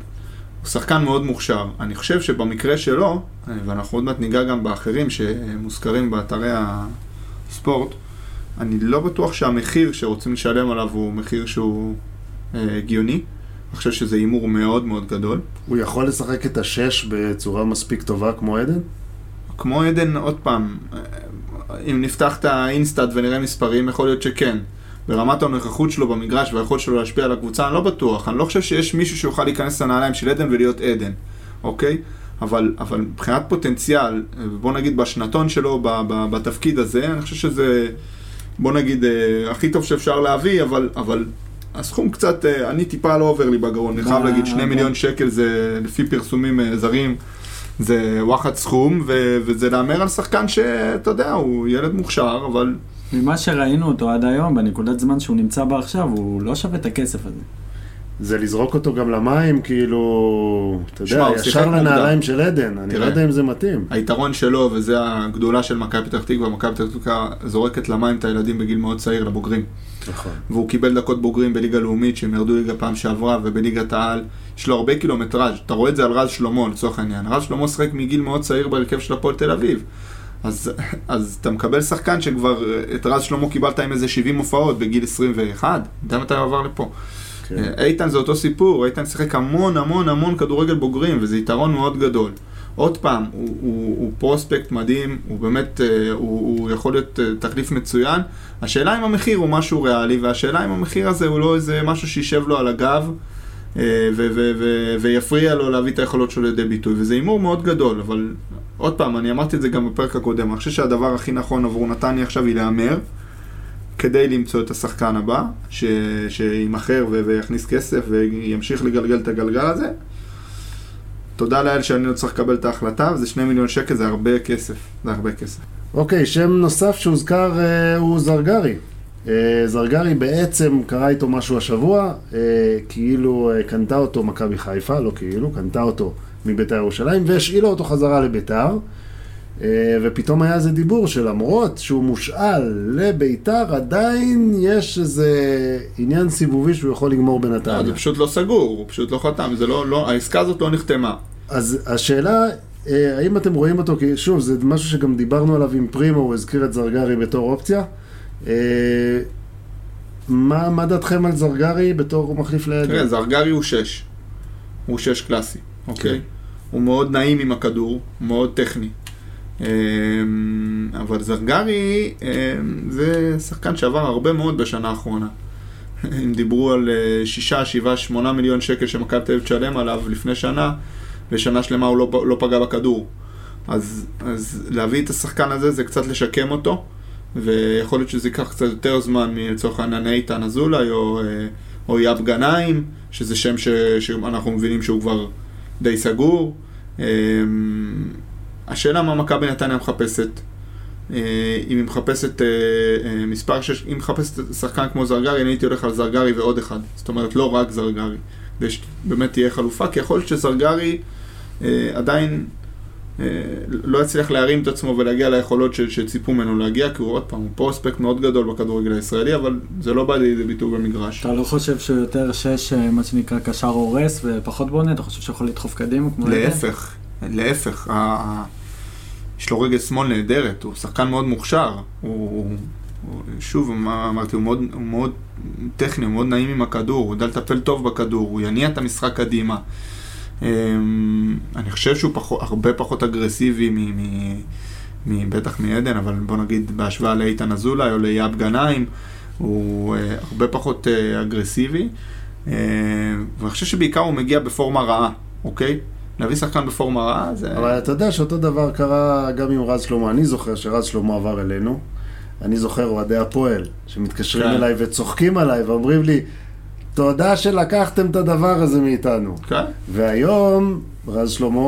C: הוא שחקן מאוד מוכשר. אני חושב שבמקרה שלו, אה, ואנחנו עוד מעט ניגע גם באחרים שמוזכרים באתרי הספורט, אני לא בטוח שהמחיר שרוצים לשלם עליו הוא מחיר שהוא אה, הגיוני. אני חושב שזה הימור מאוד מאוד גדול.
A: הוא יכול לשחק את השש בצורה מספיק טובה כמו עדן?
C: כמו עדן, עוד פעם, אם נפתח את ה InStat ונראה מספרים, יכול להיות שכן. ברמת הנוכחות שלו במגרש והיכולת שלו להשפיע על הקבוצה, אני לא בטוח. אני לא חושב שיש מישהו שיוכל להיכנס לנעליים של עדן ולהיות עדן, אוקיי? אבל, אבל מבחינת פוטנציאל, בוא נגיד בשנתון שלו, ב, ב, בתפקיד הזה, אני חושב שזה, בוא נגיד, אה, הכי טוב שאפשר להביא, אבל, אבל הסכום קצת, אה, אני טיפה לא עובר לי בגרון. אני חייב להגיד, שני מיליון שקל זה, לפי פרסומים אה, זרים, זה וואחד סכום, ו, וזה להמר על שחקן שאתה יודע, הוא ילד מוכשר, אבל
B: ממה שראינו אותו עד היום, בנקודת זמן שהוא נמצא בה עכשיו, הוא לא שווה את הכסף הזה.
A: זה לזרוק אותו גם למים, כאילו, אתה יודע, ישר. לנעליים של עדן, אני לא
C: תראה.
A: יודע אם זה מתאים.
C: היתרון שלו, וזה הגדולה של מכבי פתח תקווה, מכבי פתח תקווה זורקת למים את הילדים בגיל מאוד צעיר לבוגרים.
A: נכון.
C: והוא קיבל דקות בוגרים בליגה לאומית, שהם ירדו ליגה פעם שעברה, ובליגת העל. יש לו הרבה קילומטראז', אתה רואה את זה על רז שלמה לצורך העניין. רז שלמה שיחק מגיל מאוד צעיר בהרכב של הפועל תל אביב. אז, אז אתה מקבל שחקן שכבר, את רז שלמה קיבלת עם איזה 70 הופעות בגיל 21, אתה יודע מתי הוא עבר לפה.
A: כן.
C: איתן זה אותו סיפור, איתן שיחק המון המון המון כדורגל בוגרים, וזה יתרון מאוד גדול. עוד פעם, הוא, הוא, הוא פרוספקט מדהים, הוא באמת, אה, הוא, הוא יכול להיות אה, תחליף מצוין. השאלה אם המחיר הוא משהו ריאלי, והשאלה אם המחיר הזה הוא לא איזה משהו שישב לו על הגב אה, ויפריע לו להביא את היכולות שלו לידי ביטוי, וזה הימור מאוד גדול, אבל עוד פעם, אני אמרתי את זה גם בפרק הקודם, אני חושב שהדבר הכי נכון עבור נתניה עכשיו היא להמר. כדי למצוא את השחקן הבא. שימכר. ויכניס כסף וימשיך לגלגל את הגלגל הזה. תודה לאל שאני לא צריך לקבל את ההחלטה, וזה שני מיליון שקל, זה הרבה כסף. זה הרבה כסף.
A: אוקיי, שם נוסף שהוזכר אה, הוא זרגרי. אה, זרגרי בעצם קרה איתו משהו השבוע, אה, כאילו אה, קנתה אותו מכבי חיפה, לא כאילו, קנתה אותו מביתר ירושלים והשאילה אותו חזרה לביתר. אה, ופתאום היה איזה דיבור שלמרות שהוא מושאל לביתר, עדיין יש איזה עניין סיבובי שהוא יכול לגמור
C: לא,
A: בנתניה.
C: זה פשוט לא סגור, הוא פשוט לא חתם, לא, לא, העסקה הזאת לא נחתמה.
A: אז השאלה, אה, האם אתם רואים אותו, כי שוב, זה משהו שגם דיברנו עליו עם פרימו, הוא הזכיר את זרגרי בתור אופציה. אה, מה, מה דעתכם על זרגרי בתור מחליף
C: תראה,
A: לעדן?
C: זרגרי הוא שש. הוא שש קלאסי, אוקיי?
A: כן.
C: הוא מאוד נעים עם הכדור, מאוד טכני. אמ, אבל זרגרי אמ, זה שחקן שעבר הרבה מאוד בשנה האחרונה. אם דיברו על אה, שישה, שבעה, שמונה מיליון שקל שמכבי תל אביב תשלם עליו לפני שנה, ושנה שלמה הוא לא, לא פגע בכדור. אז, אז להביא את השחקן הזה זה קצת לשקם אותו, ויכול להיות שזה ייקח קצת יותר זמן מלצורך העניין איתן אזולאי או, אה, או יאב גנאים, שזה שם ש, שאנחנו מבינים שהוא כבר די סגור. השאלה מה מכבי נתניה מחפשת. אה, אם היא מחפשת אה, אה, מספר 6, אם מחפשת שחקן כמו זרגרי, אני הייתי הולך על זרגרי ועוד אחד. זאת אומרת, לא רק זרגרי. כדי שבאמת תהיה חלופה, כי יכול להיות שזרגרי עדיין לא יצליח להרים את עצמו ולהגיע ליכולות ש- שציפו ממנו להגיע, כי הוא עוד פעם, הוא פרוספקט מאוד גדול בכדורגל הישראלי, אבל זה לא בא לידי ביטוי במגרש.
B: אתה לא חושב שהוא יותר שש, מה שנקרא, קשר הורס ופחות בונה? אתה חושב שהוא יכול לדחוף קדימה?
C: להפך, להפך. יש לו רגל שמאל נהדרת, הוא שחקן מאוד מוכשר. הוא, הוא, שוב, מה אמרתי, הוא מאוד, הוא מאוד טכני, הוא מאוד נעים עם הכדור, הוא יודע לטפל טוב בכדור, הוא יניע את המשחק קדימה. אמ, אני חושב שהוא פחות, הרבה פחות אגרסיבי מ... מ בטח מעדן, אבל בוא נגיד בהשוואה לאיתן אזולאי או לאייב גנאים, הוא uh, הרבה פחות uh, אגרסיבי, uh, ואני חושב שבעיקר הוא מגיע בפורמה רעה, אוקיי? להביא שחקן בפורמה רעה זה...
A: אבל אתה יודע שאותו דבר קרה גם עם רז שלמה, אני זוכר שרז שלמה עבר אלינו, אני זוכר אוהדי הפועל, שמתקשרים כן. אליי וצוחקים עליי ואומרים לי, תודה שלקחתם את הדבר הזה מאיתנו.
C: כן.
A: והיום, רז שלמה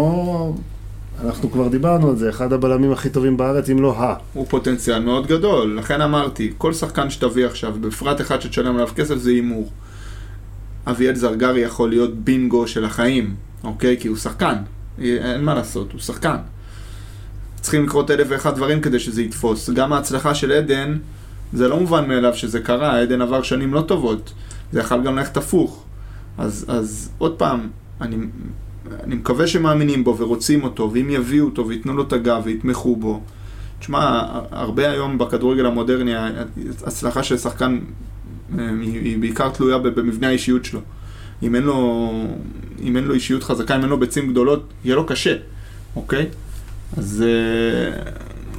A: אנחנו כבר דיברנו על זה, אחד הבלמים הכי טובים בארץ, אם לא ה.
C: הוא פוטנציאל מאוד גדול, לכן אמרתי, כל שחקן שתביא עכשיו, בפרט אחד שתשלם עליו כסף זה הימור. אביאל זרגרי יכול להיות בינגו של החיים, אוקיי? כי הוא שחקן, אין מה לעשות, הוא שחקן. צריכים לקרות אלף ואחד דברים כדי שזה יתפוס. גם ההצלחה של עדן, זה לא מובן מאליו שזה קרה, עדן עבר שנים לא טובות. זה יכול גם ללכת הפוך. אז, אז עוד פעם, אני אני מקווה שמאמינים בו ורוצים אותו, ואם יביאו אותו וייתנו לו את הגב ויתמכו בו. תשמע, הרבה היום בכדורגל המודרני, הצלחה של שחקן אה, היא בעיקר תלויה במבנה האישיות שלו. אם אין לו, אם אין לו אישיות חזקה, אם אין לו ביצים גדולות, יהיה לו קשה, אוקיי? אז uh,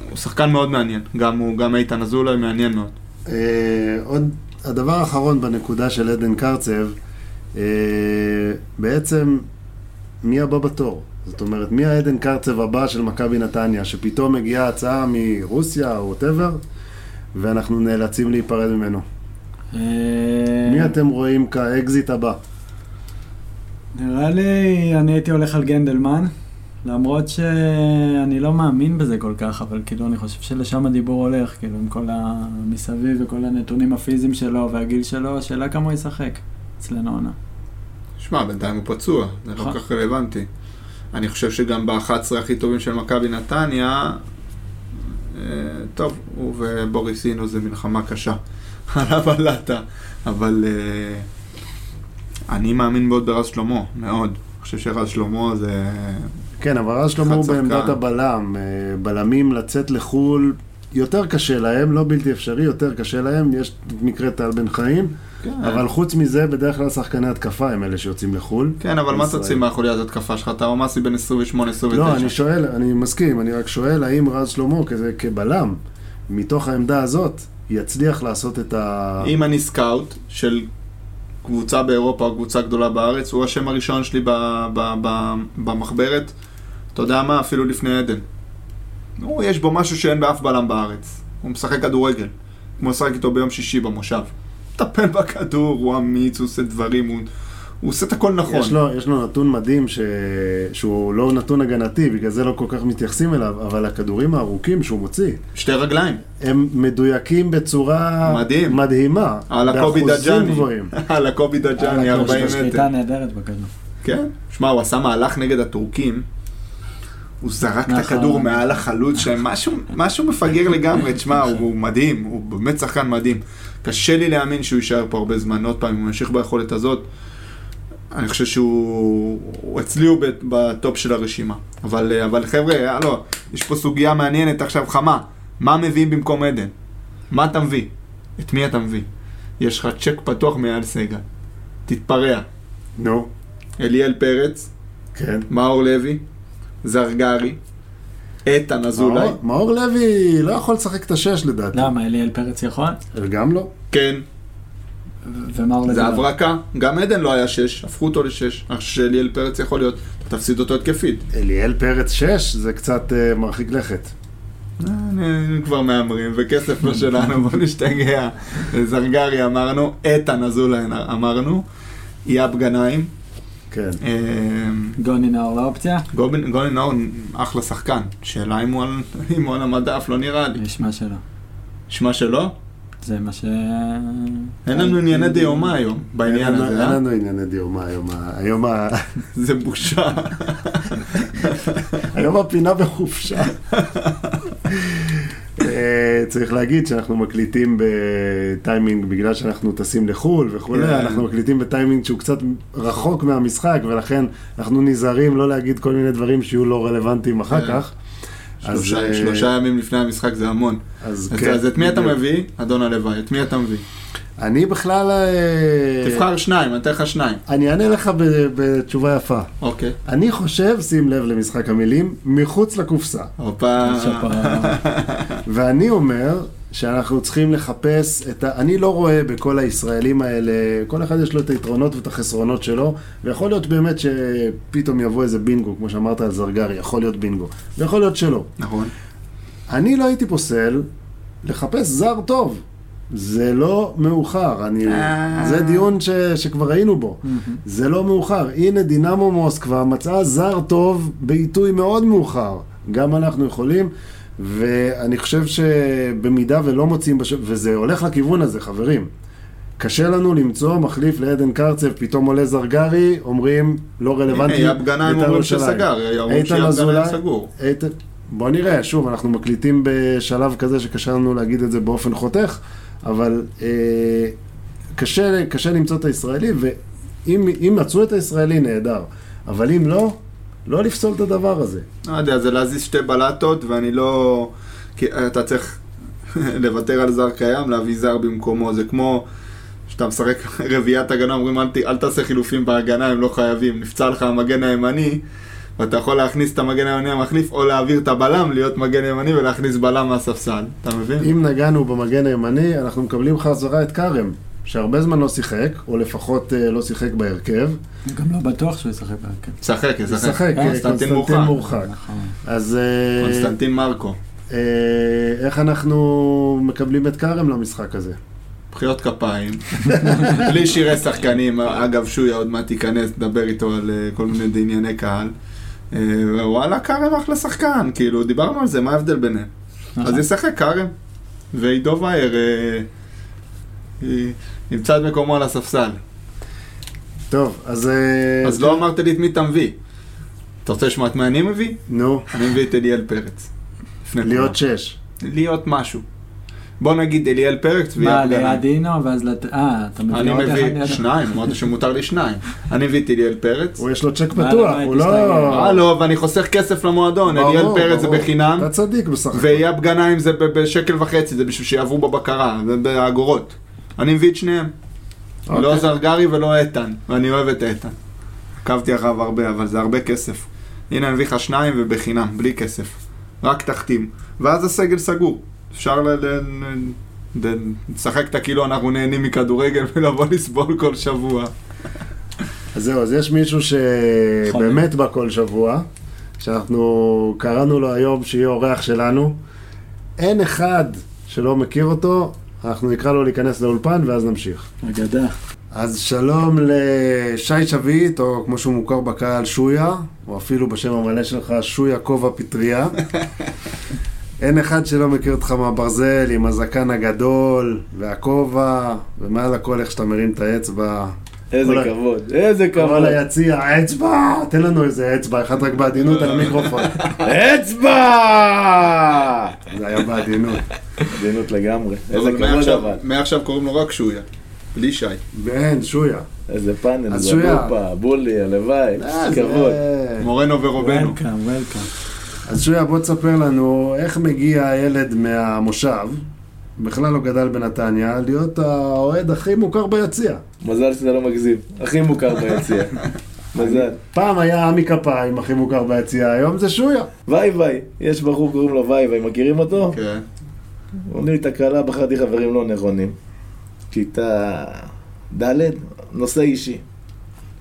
C: הוא שחקן מאוד מעניין. גם הוא, גם איתן אזולאי מעניין מאוד.
A: Uh, עוד, הדבר האחרון בנקודה של עדן קרצב, uh, בעצם מי הבא בתור? זאת אומרת, מי העדן קרצב הבא של מכבי נתניה, שפתאום מגיעה הצעה מרוסיה או ווטאבר, ואנחנו נאלצים להיפרד ממנו?
B: אה,
A: מי אתם רואים כאקזיט הבא?
B: נראה לי, אני הייתי הולך על גנדלמן, למרות שאני לא מאמין בזה כל כך, אבל כאילו אני חושב שלשם הדיבור הולך, כאילו עם כל המסביב וכל הנתונים הפיזיים שלו והגיל שלו, השאלה כמה הוא ישחק אצלנו עונה.
C: שמע, בינתיים הוא פצוע, זה לא נכון. כל כך רלוונטי. אני חושב שגם ב-11 הכי טובים של מכבי נתניה, אה, טוב, הוא ובוריס אינו זה מלחמה קשה על הבלטה, אבל אה, אני מאמין מאוד ברז שלמה, מאוד. אני חושב שרז שלמה זה...
A: כן, אבל רז שלמה הוא בעמדת הבלם. אה, בלמים לצאת לחו"ל יותר קשה להם, לא בלתי אפשרי, יותר קשה להם. יש מקרה טל בן חיים. כן. אבל חוץ מזה, בדרך כלל שחקני התקפה הם אלה שיוצאים לחו"ל.
C: כן, אבל מה תוציא מהחוליית התקפה שלך? אתה רומסי בין 28-29.
A: לא, אני שואל, אני מסכים, אני רק שואל האם רז שלמה כזה כבלם, מתוך העמדה הזאת, יצליח לעשות את ה...
C: אם אני סקאוט של קבוצה באירופה או קבוצה גדולה בארץ, הוא השם הראשון שלי במחברת, אתה יודע מה? אפילו לפני עדן. הוא, יש בו משהו שאין באף בלם בארץ. הוא משחק כדורגל. כמו לשחק איתו ביום שישי במושב. מטפל בכדור, הוא אמיץ, הוא עושה דברים, הוא, הוא עושה את הכל נכון.
A: יש לו, יש לו נתון מדהים ש... שהוא לא נתון הגנתי, בגלל זה לא כל כך מתייחסים אליו, אבל הכדורים הארוכים שהוא מוציא.
C: שתי רגליים.
A: הם מדויקים בצורה
C: מדהים.
A: מדהימה.
C: על הקובי דג'אני. על הקובי דג'אני, 40 מטר.
B: שליטה נהדרת בכדור.
C: כן. שמע, הוא עשה מהלך נגד הטורקים. הוא זרק את הכדור מעל החלוץ שלהם, משהו, משהו מפגר לגמרי, תשמע, הוא מדהים, הוא באמת שחקן מדהים. קשה לי להאמין שהוא יישאר פה הרבה זמן, עוד פעם, אם הוא ימשיך ביכולת הזאת, אני חושב שהוא, אצלי הוא בטופ של הרשימה. אבל, אבל חבר'ה, הלו, יש פה סוגיה מעניינת עכשיו חמה, מה מביאים במקום עדן? מה אתה מביא? את מי אתה מביא? יש לך צ'ק פתוח מעל סגל. תתפרע.
A: נו.
C: אליאל פרץ.
A: כן.
C: מאור לוי. זרגרי, איתן אזולאי.
A: מאור לוי לא יכול לשחק את השש לדעתי.
B: למה, אליאל פרץ יכול?
A: גם לא.
C: כן.
B: ומאור לוי
C: זה לא. הברקה, גם עדן לא היה שש, הפכו אותו לשש. אני חושב שאליאל פרץ יכול להיות, תפסיד אותו התקפית.
A: אליאל פרץ שש זה קצת uh, מרחיק לכת.
C: אה, כבר מהמרים, וכסף לא שלנו, בוא נשתגע. זרגרי אמרנו, איתן אזולאי אמרנו, אייב גנאים.
A: כן.
B: אמ, גוני נאור לאופציה?
C: גוני נאור אחלה שחקן. שאלה אם הוא על המדף, לא נראה לי.
B: נשמע שלא.
C: נשמע שלא?
B: זה מה ש...
C: אין לנו ענייני דיומה היום, בעניין הזה,
A: אה? אין לנו ענייני דיומה היום. היום ה...
C: זה בושה.
A: היום הפינה בחופשה. אה, צריך להגיד שאנחנו מקליטים בטיימינג, בגלל שאנחנו טסים לחו"ל וכולי, כן. אנחנו מקליטים בטיימינג שהוא קצת רחוק מהמשחק, ולכן אנחנו נזהרים לא להגיד כל מיני דברים שיהיו לא רלוונטיים אחר כן. כך.
C: שלושה-
A: אה,
C: שלושה ימים לפני המשחק זה המון.
A: אז
C: אז
A: כן,
C: אז את מי אתה. מביא? אדון הלוואי, את מי אתה מביא?
A: אני בכלל... אה,
C: תבחר שניים, אני אתן לך שניים.
A: אני אענה לך בתשובה יפה.
C: אוקיי.
A: אני חושב, שים לב למשחק המילים, מחוץ לקופסה.
C: הופה.
A: ואני אומר שאנחנו צריכים לחפש את ה... אני לא רואה בכל הישראלים האלה, כל אחד יש לו את היתרונות ואת החסרונות שלו, ויכול להיות באמת שפתאום יבוא איזה בינגו, כמו שאמרת על זרגרי, יכול להיות בינגו, ויכול להיות שלא.
C: נכון.
A: אני לא הייתי פוסל לחפש זר טוב. זה לא מאוחר, אני...
C: אה.
A: זה דיון ש... שכבר היינו בו. זה לא מאוחר. הנה דינמו מוסקבה מצאה זר טוב בעיתוי מאוד מאוחר. גם אנחנו יכולים, ואני חושב שבמידה ולא מוצאים, בש... וזה הולך לכיוון הזה, חברים. קשה לנו למצוא מחליף לעדן קרצב, פתאום עולה זרגרי, אומרים לא רלוונטי.
C: הנה, גנאים
A: בית"ר
C: אומרים. שסגר, אומרים
A: אזולאי-
C: סגור.
A: איתן, בוא נראה, שוב, אנחנו מקליטים בשלב כזה שקשה לנו להגיד את זה באופן חותך, אבל אה, קשה, קשה למצוא את הישראלי, ואם אם מצאו את הישראלי, נהדר. אבל אם לא, לא לפסול את הדבר הזה.
C: לא יודע, זה להזיז שתי בלטות, ואני לא... כי אתה צריך לוותר על זר קיים, להביא זר במקומו. זה כמו שאתה משחק רביעיית הגנה, אומרים אל, ת- אל תעשה חילופים בהגנה, הם לא חייבים. נפצע לך המגן הימני, ואתה יכול להכניס את המגן הימני המחליף, או להעביר את הבלם, להיות מגן ימני ולהכניס בלם מהספסל. אתה מבין?
A: אם נגענו במגן הימני, אנחנו מקבלים חזרה את כרם, שהרבה זמן לא שיחק, או לפחות אה, לא שיחק בהרכב.
B: גם לא בטוח שהוא ישחק בהרכב.
C: שחק,
A: ישחק,
C: ישחק.
A: אה,
C: קונסטנטין
A: קונסטנטין
C: מורחק.
A: מורחק.
B: נכון.
A: אז אה,
C: קונסטנטין מרקו.
A: אה, איך אנחנו מקבלים את כרם למשחק הזה?
C: מחיאות כפיים, בלי שירי שחקנים, אגב שויה עוד מעט ייכנס, נדבר איתו על כל מיני ענייני קהל. אה, וואלה, כרם אחלה שחקן, כאילו, דיברנו על זה, מה ההבדל ביניהם? אז ישחק כרם, ועידו וייר ימצא את מקומו על הספסל.
A: טוב, אז... אה,
C: אז לא אמרת לי את מי אתה מביא. אתה רוצה לשמוע את מה אני מביא?
A: נו,
C: אני מביא את אליאל פרץ.
A: להיות שש.
C: להיות משהו. בוא נגיד אליאל פרץ
B: מה, אינו, ואז לת... אה, אתה מביא
C: אני
B: עוד אחד
C: מביא
B: ליד...
C: שניים, אמרת שמותר לי שניים. אני מביא את אליאל פרץ.
A: הוא יש לו צ'ק פתוח, הוא לא...
C: אה, לא, ואני חוסך כסף למועדון. אליאל פרץ זה. בחינם,
A: אתה צדיק בסך הכל.
C: ואייב גנאים זה בשקל וחצי, זה בשביל שיעברו בבקרה, זה באגורות. אני מביא את שניהם.
A: אוקיי.
C: לא זרגרי ולא איתן, ואני אוהב את איתן. עקבתי אחריו הרבה, אבל זה הרבה כסף. הנה אני מביא לך שניים ובחינם, בלי כסף. רק תחתים. ואז הסגל סגור. אפשר ל- לשחק את הכאילו אנחנו נהנים מכדורגל ולבוא לסבול כל שבוע.
A: אז זהו, אז יש מישהו שבאמת בא כל שבוע, שאנחנו קראנו לו היום שיהיה אורח שלנו. אין אחד שלא מכיר אותו, אנחנו נקרא לו להיכנס לאולפן ואז נמשיך.
B: אגדה.
A: אז שלום לשי שביט, או כמו שהוא מוכר בקהל, שויה, או אפילו בשם המלא שלך, שויה כובע פטריה. אין אחד שלא מכיר אותך מהברזל, עם הזקן הגדול, והכובע, ומעל הכל איך שאתה מרים את האצבע.
E: איזה
A: כל
E: כבוד, איזה
A: כל
E: כבוד.
A: היציע, אצבע! תן לנו איזה אצבע, אחד רק בעדינות על המיקרופון.
E: אצבע!
A: זה היה בעדינות.
E: עדינות לגמרי. איזה כבוד אבל.
C: מעכשיו קוראים לו רק שויה. בלי שי.
A: אין, שויה.
E: איזה פאנל,
A: אז
E: זה
A: שויה.
E: בופה, בולי, הלוואי.
A: אה,
E: כבוד.
C: מורנו ורובנו.
B: וולקאם, וולקאם.
A: אז שויה, בוא תספר לנו איך מגיע הילד מהמושב, בכלל לא גדל בנתניה, להיות האוהד הכי מוכר ביציע.
E: מזל שאתה לא מגזים. הכי מוכר ביציע. מזל.
A: פעם היה עמי כפיים הכי מוכר ביציע, היום זה שויה.
E: ויי ויי. יש בחור קוראים לו ויי ויי, מכירים אותו?
C: כן.
E: עונה לי תקלה, בחרתי חברים לא נכונים. כיתה ד', נושא אישי.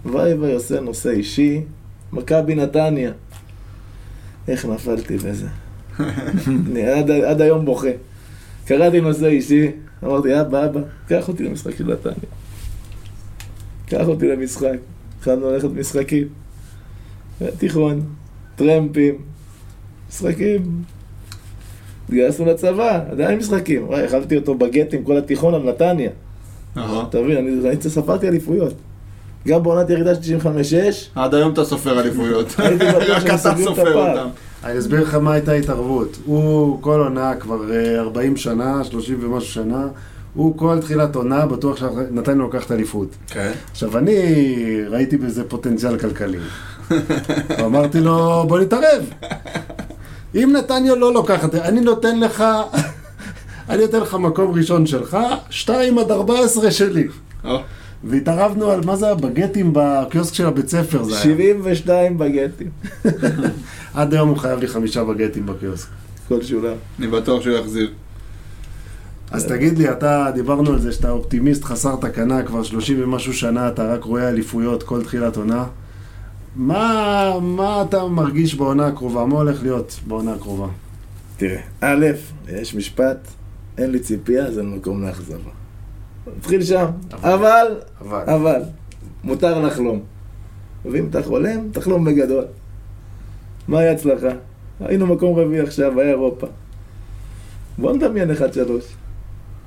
E: ויי ויי עושה נושא אישי, מכבי נתניה. איך נפלתי בזה? אני עד, עד היום בוכה. קראתי נושא אישי, אמרתי, אבא, אבא, קח אותי למשחק של נתניה. קח אותי למשחק. התחלנו ללכת משחקים. תיכון, טרמפים, משחקים. התגייסנו לצבא, עדיין משחקים. וואי, אכלתי אותו בגטים כל התיכון על נתניה.
C: נכון.
E: אתה מבין, אני ספרתי אליפויות. גם בעונת ירידה של 95-6,
C: עד היום אתה סופר אליפויות. רק אתה סופר. אותם.
A: אני אסביר לך מה הייתה ההתערבות. הוא כל עונה, כבר אה, 40 שנה, 30 ומשהו שנה, הוא כל תחילת עונה בטוח שנתן לו לקחת אליפות.
C: כן.
A: עכשיו, אני ראיתי בזה פוטנציאל כלכלי. ואמרתי לו, בוא נתערב. אם נתניה לא לוקחת, אני נותן לך, אני נותן לך מקום ראשון שלך, 2 עד 14 שלי. והתערבנו על מה זה הבגטים בקיוסק של הבית ספר זה היה.
E: 72 בגטים.
A: עד היום הוא חייב לי חמישה בגטים בקיוסק.
E: כל שולם.
C: אני בטוח שהוא יחזיר.
A: אז תגיד לי, אתה, דיברנו על זה שאתה אופטימיסט חסר תקנה, כבר 30 ומשהו שנה, אתה רק רואה אליפויות כל תחילת עונה. מה, מה אתה מרגיש בעונה הקרובה? מה הולך להיות בעונה הקרובה?
E: תראה, א', יש משפט, אין לי ציפייה, זה מקום לאכזבה. נתחיל שם. אבל,
A: אבל,
E: אבל, מותר לחלום. ואם אתה חולם, תחלום בגדול. מהי הצלחה? היינו מקום רביעי עכשיו, היה אירופה. בוא נדמיין 1-3.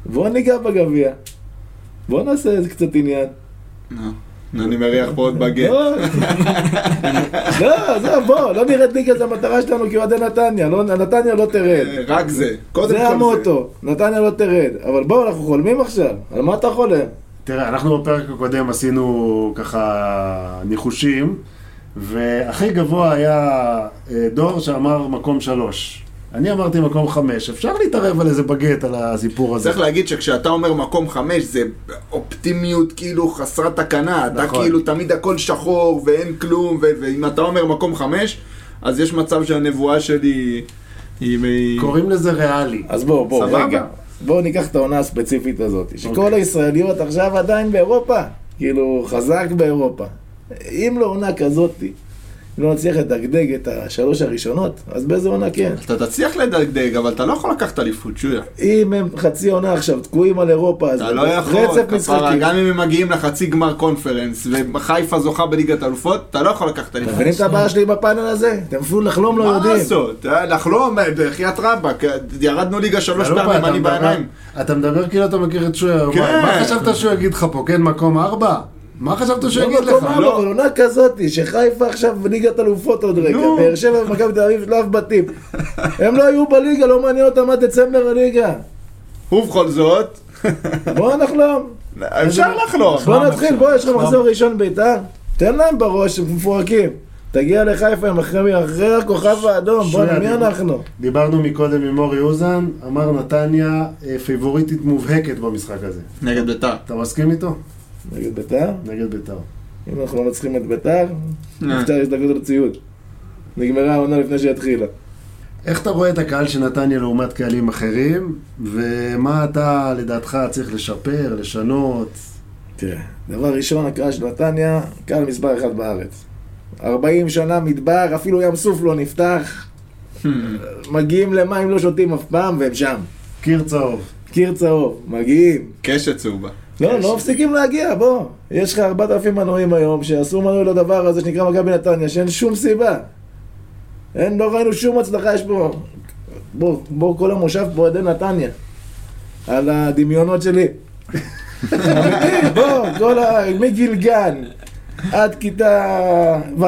E: בוא ניגע בגביע. בוא נעשה איזה קצת עניין.
C: נו, אני מריח פה עוד בגט.
E: לא, לא, עזוב, בוא, לא נרד ליגה, זה המטרה שלנו כאוהדי נתניה. לא- נתניה לא תרד.
C: רק זה. קודם כל
E: זה המוטו, נתניה לא תרד. אבל בואו, אנחנו חולמים עכשיו. על מה אתה חולם?
A: תראה, אנחנו בפרק הקודם עשינו ככה ניחושים, והכי גבוה היה אה, דור שאמר מקום שלוש. אני אמרתי מקום חמש. אפשר להתערב על איזה בגט על הסיפור הזה.
C: צריך להגיד שכשאתה אומר מקום חמש זה אופטימיות כאילו חסרת תקנה, אתה
A: נכון.
C: כאילו תמיד הכל שחור ואין כלום, ו- ואם אתה אומר מקום חמש, אז יש מצב שהנבואה שלי היא...
A: קוראים לזה ריאלי.
E: אז בואו, בואו. רגע. בואו ניקח את העונה הספציפית הזאת. שכל
A: אוקיי.
E: הישראליות עכשיו עדיין באירופה. כאילו, חזק באירופה. אם לא עונה כזאתי, אם לא נצליח לדגדג את השלוש הראשונות, אז באיזה עונה כן?
C: אתה תצליח לדגדג, אבל אתה לא יכול לקחת אליפות, שויה.
E: אם הם חצי עונה עכשיו תקועים על אירופה, אז
C: אתה לא יכול,
E: רצף
C: כפרה,
E: משחקים.
C: גם אם הם מגיעים לחצי גמר קונפרנס, וחיפה זוכה בליגת אלופות, אתה לא יכול לקחת אליפות.
E: מבינים את הבעיה שלי בפאנל הזה? אתם אפילו לחלום לא
C: מה
E: יודעים.
C: לעשות? אה, לחלום, בחייאת רבאק, ירדנו ליגה שלוש
A: לא
C: פעמים, אני בעיניים.
A: אתה מדבר כאילו אתה מכיר את שויה.
C: כן.
A: מה- מה חשבת שהוא יגיד לך פה? כן, מקום ארבע? מה חשבת שהוא יגיד
E: לא
A: לך?
E: מקום ארבע,
C: לא.
E: אבל עונה כזאתי, שחיפה עכשיו בליגת אלופות עוד רגע. באר שבע ומכבי תל אביב שלב בתים. הם לא היו בליגה, לא מעניין אותם עד דצמבר הליגה.
C: ובכל זאת,
E: בוא נחלום.
C: אפשר לחלום.
E: בוא נתחיל, בוא, יש לך מחזור ראשון בית"ר, תן להם בראש, הם מפורקים. תגיע לחיפה הם אחרי אחרי הכוכב האדום, בוא, מי אנחנו?
A: דיברנו מקודם עם אורי אוזן, אמר נתניה אה, פיבוריטית מובהקת במשחק הזה.
C: נגד ביתר.
A: אתה מסכים איתו?
E: נגד בית"ר?
A: נגד בית"ר.
E: אם אנחנו לא מנצחים את בית"ר, אפשר להסתכל על ציוד. נגמרה העונה לפני שהתחילה.
A: איך אתה רואה את הקהל של נתניה לעומת קהלים אחרים, ומה אתה לדעתך צריך לשפר, לשנות?
E: תראה, דבר ראשון, הקהל של נתניה, קהל מספר אחד בארץ. 40 שנה מדבר, אפילו ים סוף לא נפתח, מגיעים למים לא שותים אף פעם, והם שם.
A: קיר צהוב.
E: קיר צהוב, מגיעים.
C: קשת צהובה.
E: לא, לא מפסיקים להגיע, בוא. יש לך 4,000 מנויים היום, שעשו מנוי לדבר הזה שנקרא מכבי נתניה, שאין שום סיבה. אין, לא ראינו שום הצלחה, יש פה... בוא, בוא, כל המושב פה אוהדי נתניה. על הדמיונות שלי. אמיתי, בוא, כל ה... מגיל גן עד כיתה ו',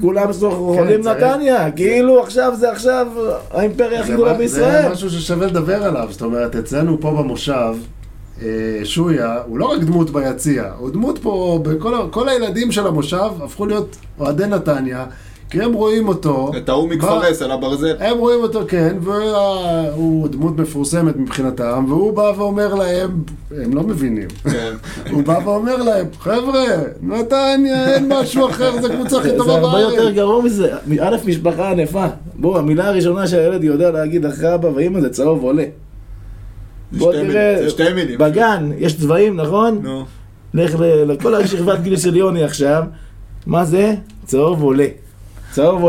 E: כולם חולים
A: צריך-
E: נתניה, כאילו עכשיו זה עכשיו האימפריה הכי גדולה בישראל.
A: זה משהו ששווה לדבר עליו, זאת אומרת, אצלנו פה במושב, שויה, הוא לא רק דמות ביציע, הוא דמות פה, בכל כל הילדים של המושב הפכו להיות אוהדי נתניה, כי הם רואים אותו.
C: את ההוא מכפרס על הברזל.
A: הם רואים אותו, כן, והוא דמות מפורסמת מבחינתם, והוא בא ואומר להם, הם לא מבינים,
C: כן.
A: הוא בא ואומר להם, חבר'ה, נתניה, אין משהו אחר, זו קבוצה הכי
E: זה
A: טובה
E: הרבה יותר
A: בארץ.
E: גרוע מזה. א', משפחה ענפה. בוא, המילה הראשונה שהילד יודע להגיד אחרי אבא ואמא זה צהוב עולה. בוא תראה,
C: זה שתי מילים.
E: בגן יש צבעים, נכון?
C: נו.
E: לך לכל השכבת גיל של יוני עכשיו. מה זה? צהוב עולה. צהוב.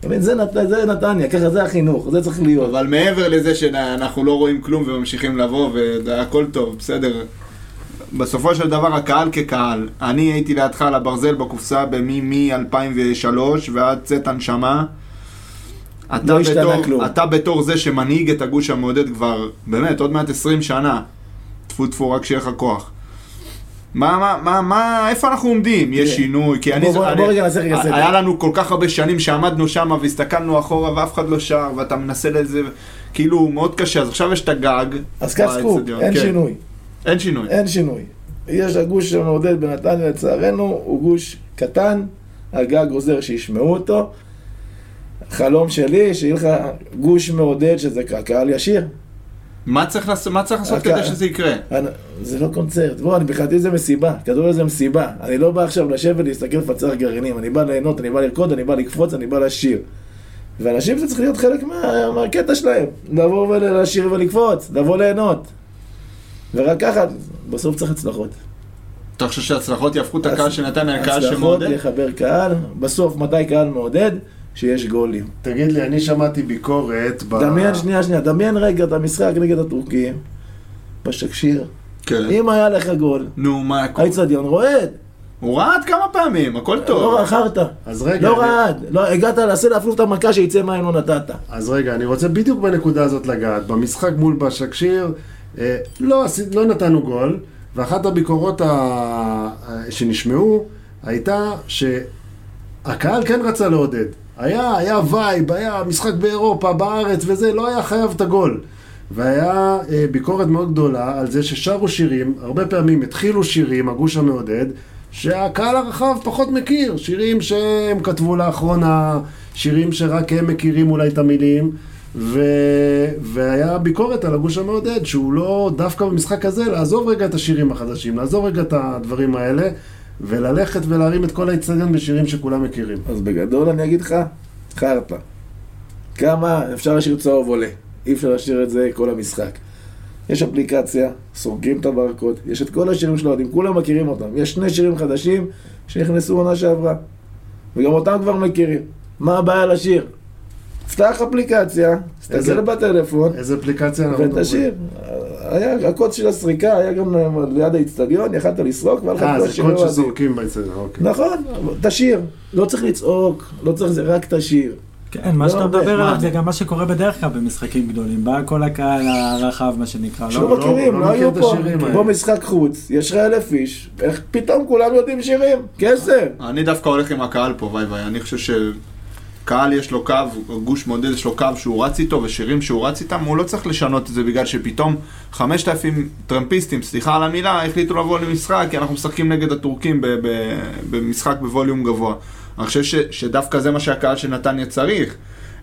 E: אתה מבין? זה נת- זה נתניה, ככה זה החינוך, זה צריך להיות.
C: אבל מעבר לזה שאנחנו לא רואים כלום וממשיכים לבוא והכל טוב, בסדר. בסופו של דבר הקהל כקהל, אני הייתי לידך על הברזל בקופסה מ-2003 ועד צאת הנשמה. אתה
E: לא השתנה
C: בתור,
E: כלום.
C: אתה בתור זה שמנהיג את הגוש המעודד כבר, באמת, עוד מעט 20 שנה. טפו טפו, רק שיהיה לך כוח. מה, מה, מה, מה, איפה אנחנו עומדים? יש
E: תראה,
C: שינוי, כי אני...
E: בוא- בוא- בוא רגע נעשה רגע סדר.
C: היה לנו כל כך הרבה שנים שעמדנו שם והסתכלנו אחורה ואף אחד לא שר, ואתה מנסה לזה, כאילו, מאוד קשה. אז עכשיו יש את הגג.
E: אז קח סקופ, אין
C: כן.
E: שינוי.
C: אין שינוי.
E: אין שינוי. יש הגוש שמעודד בנתניה לצערנו, הוא גוש קטן, הגג עוזר שישמעו אותו. חלום שלי, שיהיה לך גוש מעודד שזה קהל ישיר.
C: מה צריך לעשות, מה צריך לעשות
E: הקהל-
C: כדי שזה יקרה?
E: אני- זה לא קונצרט, בוא, אני מבחינתי זה מסיבה, כדורגל זה מסיבה. אני לא בא עכשיו לשבת ולהסתכל לפצח גרעינים, אני בא ליהנות, אני בא לרקוד, אני בא לקפוץ, אני בא לשיר. ואנשים זה צריך להיות חלק מה, מהקטע שלהם, לבוא ולשיר ולקפוץ, לבוא ליהנות. ורק ככה, בסוף צריך הצלחות.
C: אתה חושב שההצלחות יהפכו את הקהל נתניה לקהל
E: הצלחות,
C: שמעודד?
E: לחבר קהל, בסוף מתי קהל מעודד? שיש גולים.
A: תגיד לי, אני שמעתי ביקורת ב...
E: דמיין שנייה שנייה, דמיין רגע את המשחק נגד הטורקים, בשקשיר.
C: כן.
E: אם היה לך גול,
C: נו, מה?
E: האיצטדיון רועד.
C: הוא רעד כמה פעמים, הכל טוב.
E: לא רכרת.
A: אז רגע,
E: לא
A: אני-
E: רעד. לא, הגעת לעשות אפילו את המכה שיצא מים לא נתת.
A: אז רגע, אני רוצה בדיוק בנקודה הזאת לגעת. במשחק מול בשקשיר, אה, לא, לא נתנו גול, ואחת הביקורות. ה- שנשמעו הייתה שהקהל כן רצה לעודד. היה, היה vibe, היה משחק באירופה, בארץ וזה, לא היה חייב את הגול. והיה אה, ביקורת מאוד גדולה על זה ששרו שירים, הרבה פעמים התחילו שירים, הגוש המעודד, שהקהל הרחב פחות מכיר, שירים שהם כתבו לאחרונה, שירים שרק הם מכירים אולי את המילים, ו... והיה ביקורת על הגוש המעודד, שהוא לא דווקא במשחק הזה, לעזוב רגע את השירים החדשים, לעזוב רגע את הדברים האלה, וללכת ולהרים את כל האצטדיון בשירים שכולם מכירים.
E: אז בגדול אני אגיד לך, חרטא. כמה אפשר לשיר צהוב עולה. אי אפשר לשיר את זה כל המשחק. יש אפליקציה, סורקים את הברקוד, יש את כל השירים של האוהדים, כולם מכירים אותם. יש שני שירים חדשים שנכנסו עונה שעברה. וגם אותם כבר מכירים. מה הבעיה לשיר? פתח אפליקציה, תסתכל בטלפון,
A: איזה אפליקציה אנחנו מדברים?
E: ותשיר. היה, הקוד של הסריקה היה גם ליד האיצטדיון, יכלת לסרוק, והיה לך
A: אה,
E: כל
A: זה
E: השירים
A: קוד
E: האוהדים.
A: שזורקים באצטדיון, אוקיי.
E: נכון, תשיר. לא צריך לצעוק, לא צריך זה, רק תשיר.
B: כן, מה
E: לא
B: שאתה מדבר? עליו זה גם מה שקורה בדרך כלל במשחקים גדולים. בא כל הקהל הרחב, מה שנקרא.
E: שלא
B: לא-
A: לא-
E: מכירים,
A: לא
E: לא היו פה. פה משחק חוץ, יש לך אלף איש, איך פתאום כולם יודעים שירים? קסם.
C: אני דווקא הולך עם הקהל פה, וואי וואי, אני חושב שקהל יש לו קו, גוש מודד יש לו קו שהוא רץ איתו, ושירים שהוא רץ איתם, הוא לא צריך לשנות את זה בגלל שפתאום 5,000 טרמפיסטים, סליחה על המילה, החליטו לבוא למשחק, כי אנחנו משחקים נגד הטורקים ב- ב- במשחק בווליום גבוה. אני חושב ש, שדווקא זה מה שהקהל של נתניה צריך.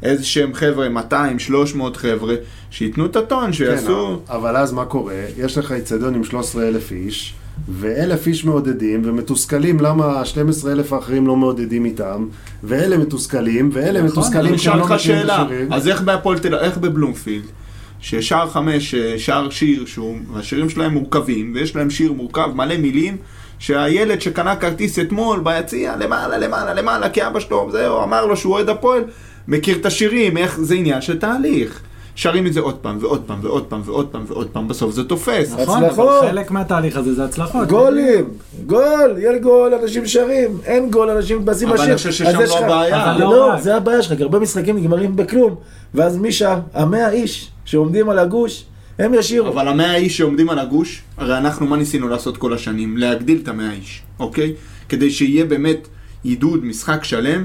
C: איזה שהם חבר'ה, 200, 300 חבר'ה, שייתנו את הטון, שיעשו...
A: כן, אבל אז מה קורה? יש לך אצטדיון עם 13,000 איש, ואלף איש מעודדים, ומתוסכלים למה 12,000 האחרים לא מעודדים איתם, ואלה מתוסכלים, ואלה
B: נכון,
A: מתוסכלים שהם לא מכירים את
C: שאלה,
A: השירים.
C: אז איך בהפועל תל איך בבלומפילד, ששער חמש, אה, שער שיר, שהוא, השירים שלהם מורכבים, ויש להם שיר מורכב, מלא מילים, שהילד שקנה כרטיס אתמול ביציע, למעלה, למעלה, למעלה, כי אבא שלו, זהו, אמר לו שהוא אוהד הפועל, מכיר את השירים, איך, זה עניין של תהליך. שרים את זה עוד פעם, ועוד פעם, ועוד פעם, ועוד פעם, ועוד פעם, בסוף זה תופס.
B: נכון,
E: הצלחות.
B: אבל חלק מהתהליך הזה זה הצלחות.
E: גולים, גול, יהיה גול, אנשים שרים, אין גול, אנשים מתבאסים
C: אבל
E: לשיר.
C: אני חושב ששם לא הבעיה.
B: אבל לא
E: לא. זה הבעיה שלך, כי הרבה משחקים נגמרים בכלום. ואז מי שר? המאה איש שעומדים על הגוש, הם ישירו.
C: אבל המאה איש שעומדים על הגוש, הרי אנחנו מה ניסינו לעשות כל השנים? להגדיל את המאה איש, אוקיי? כדי שיהיה באמת עידוד משחק שלם,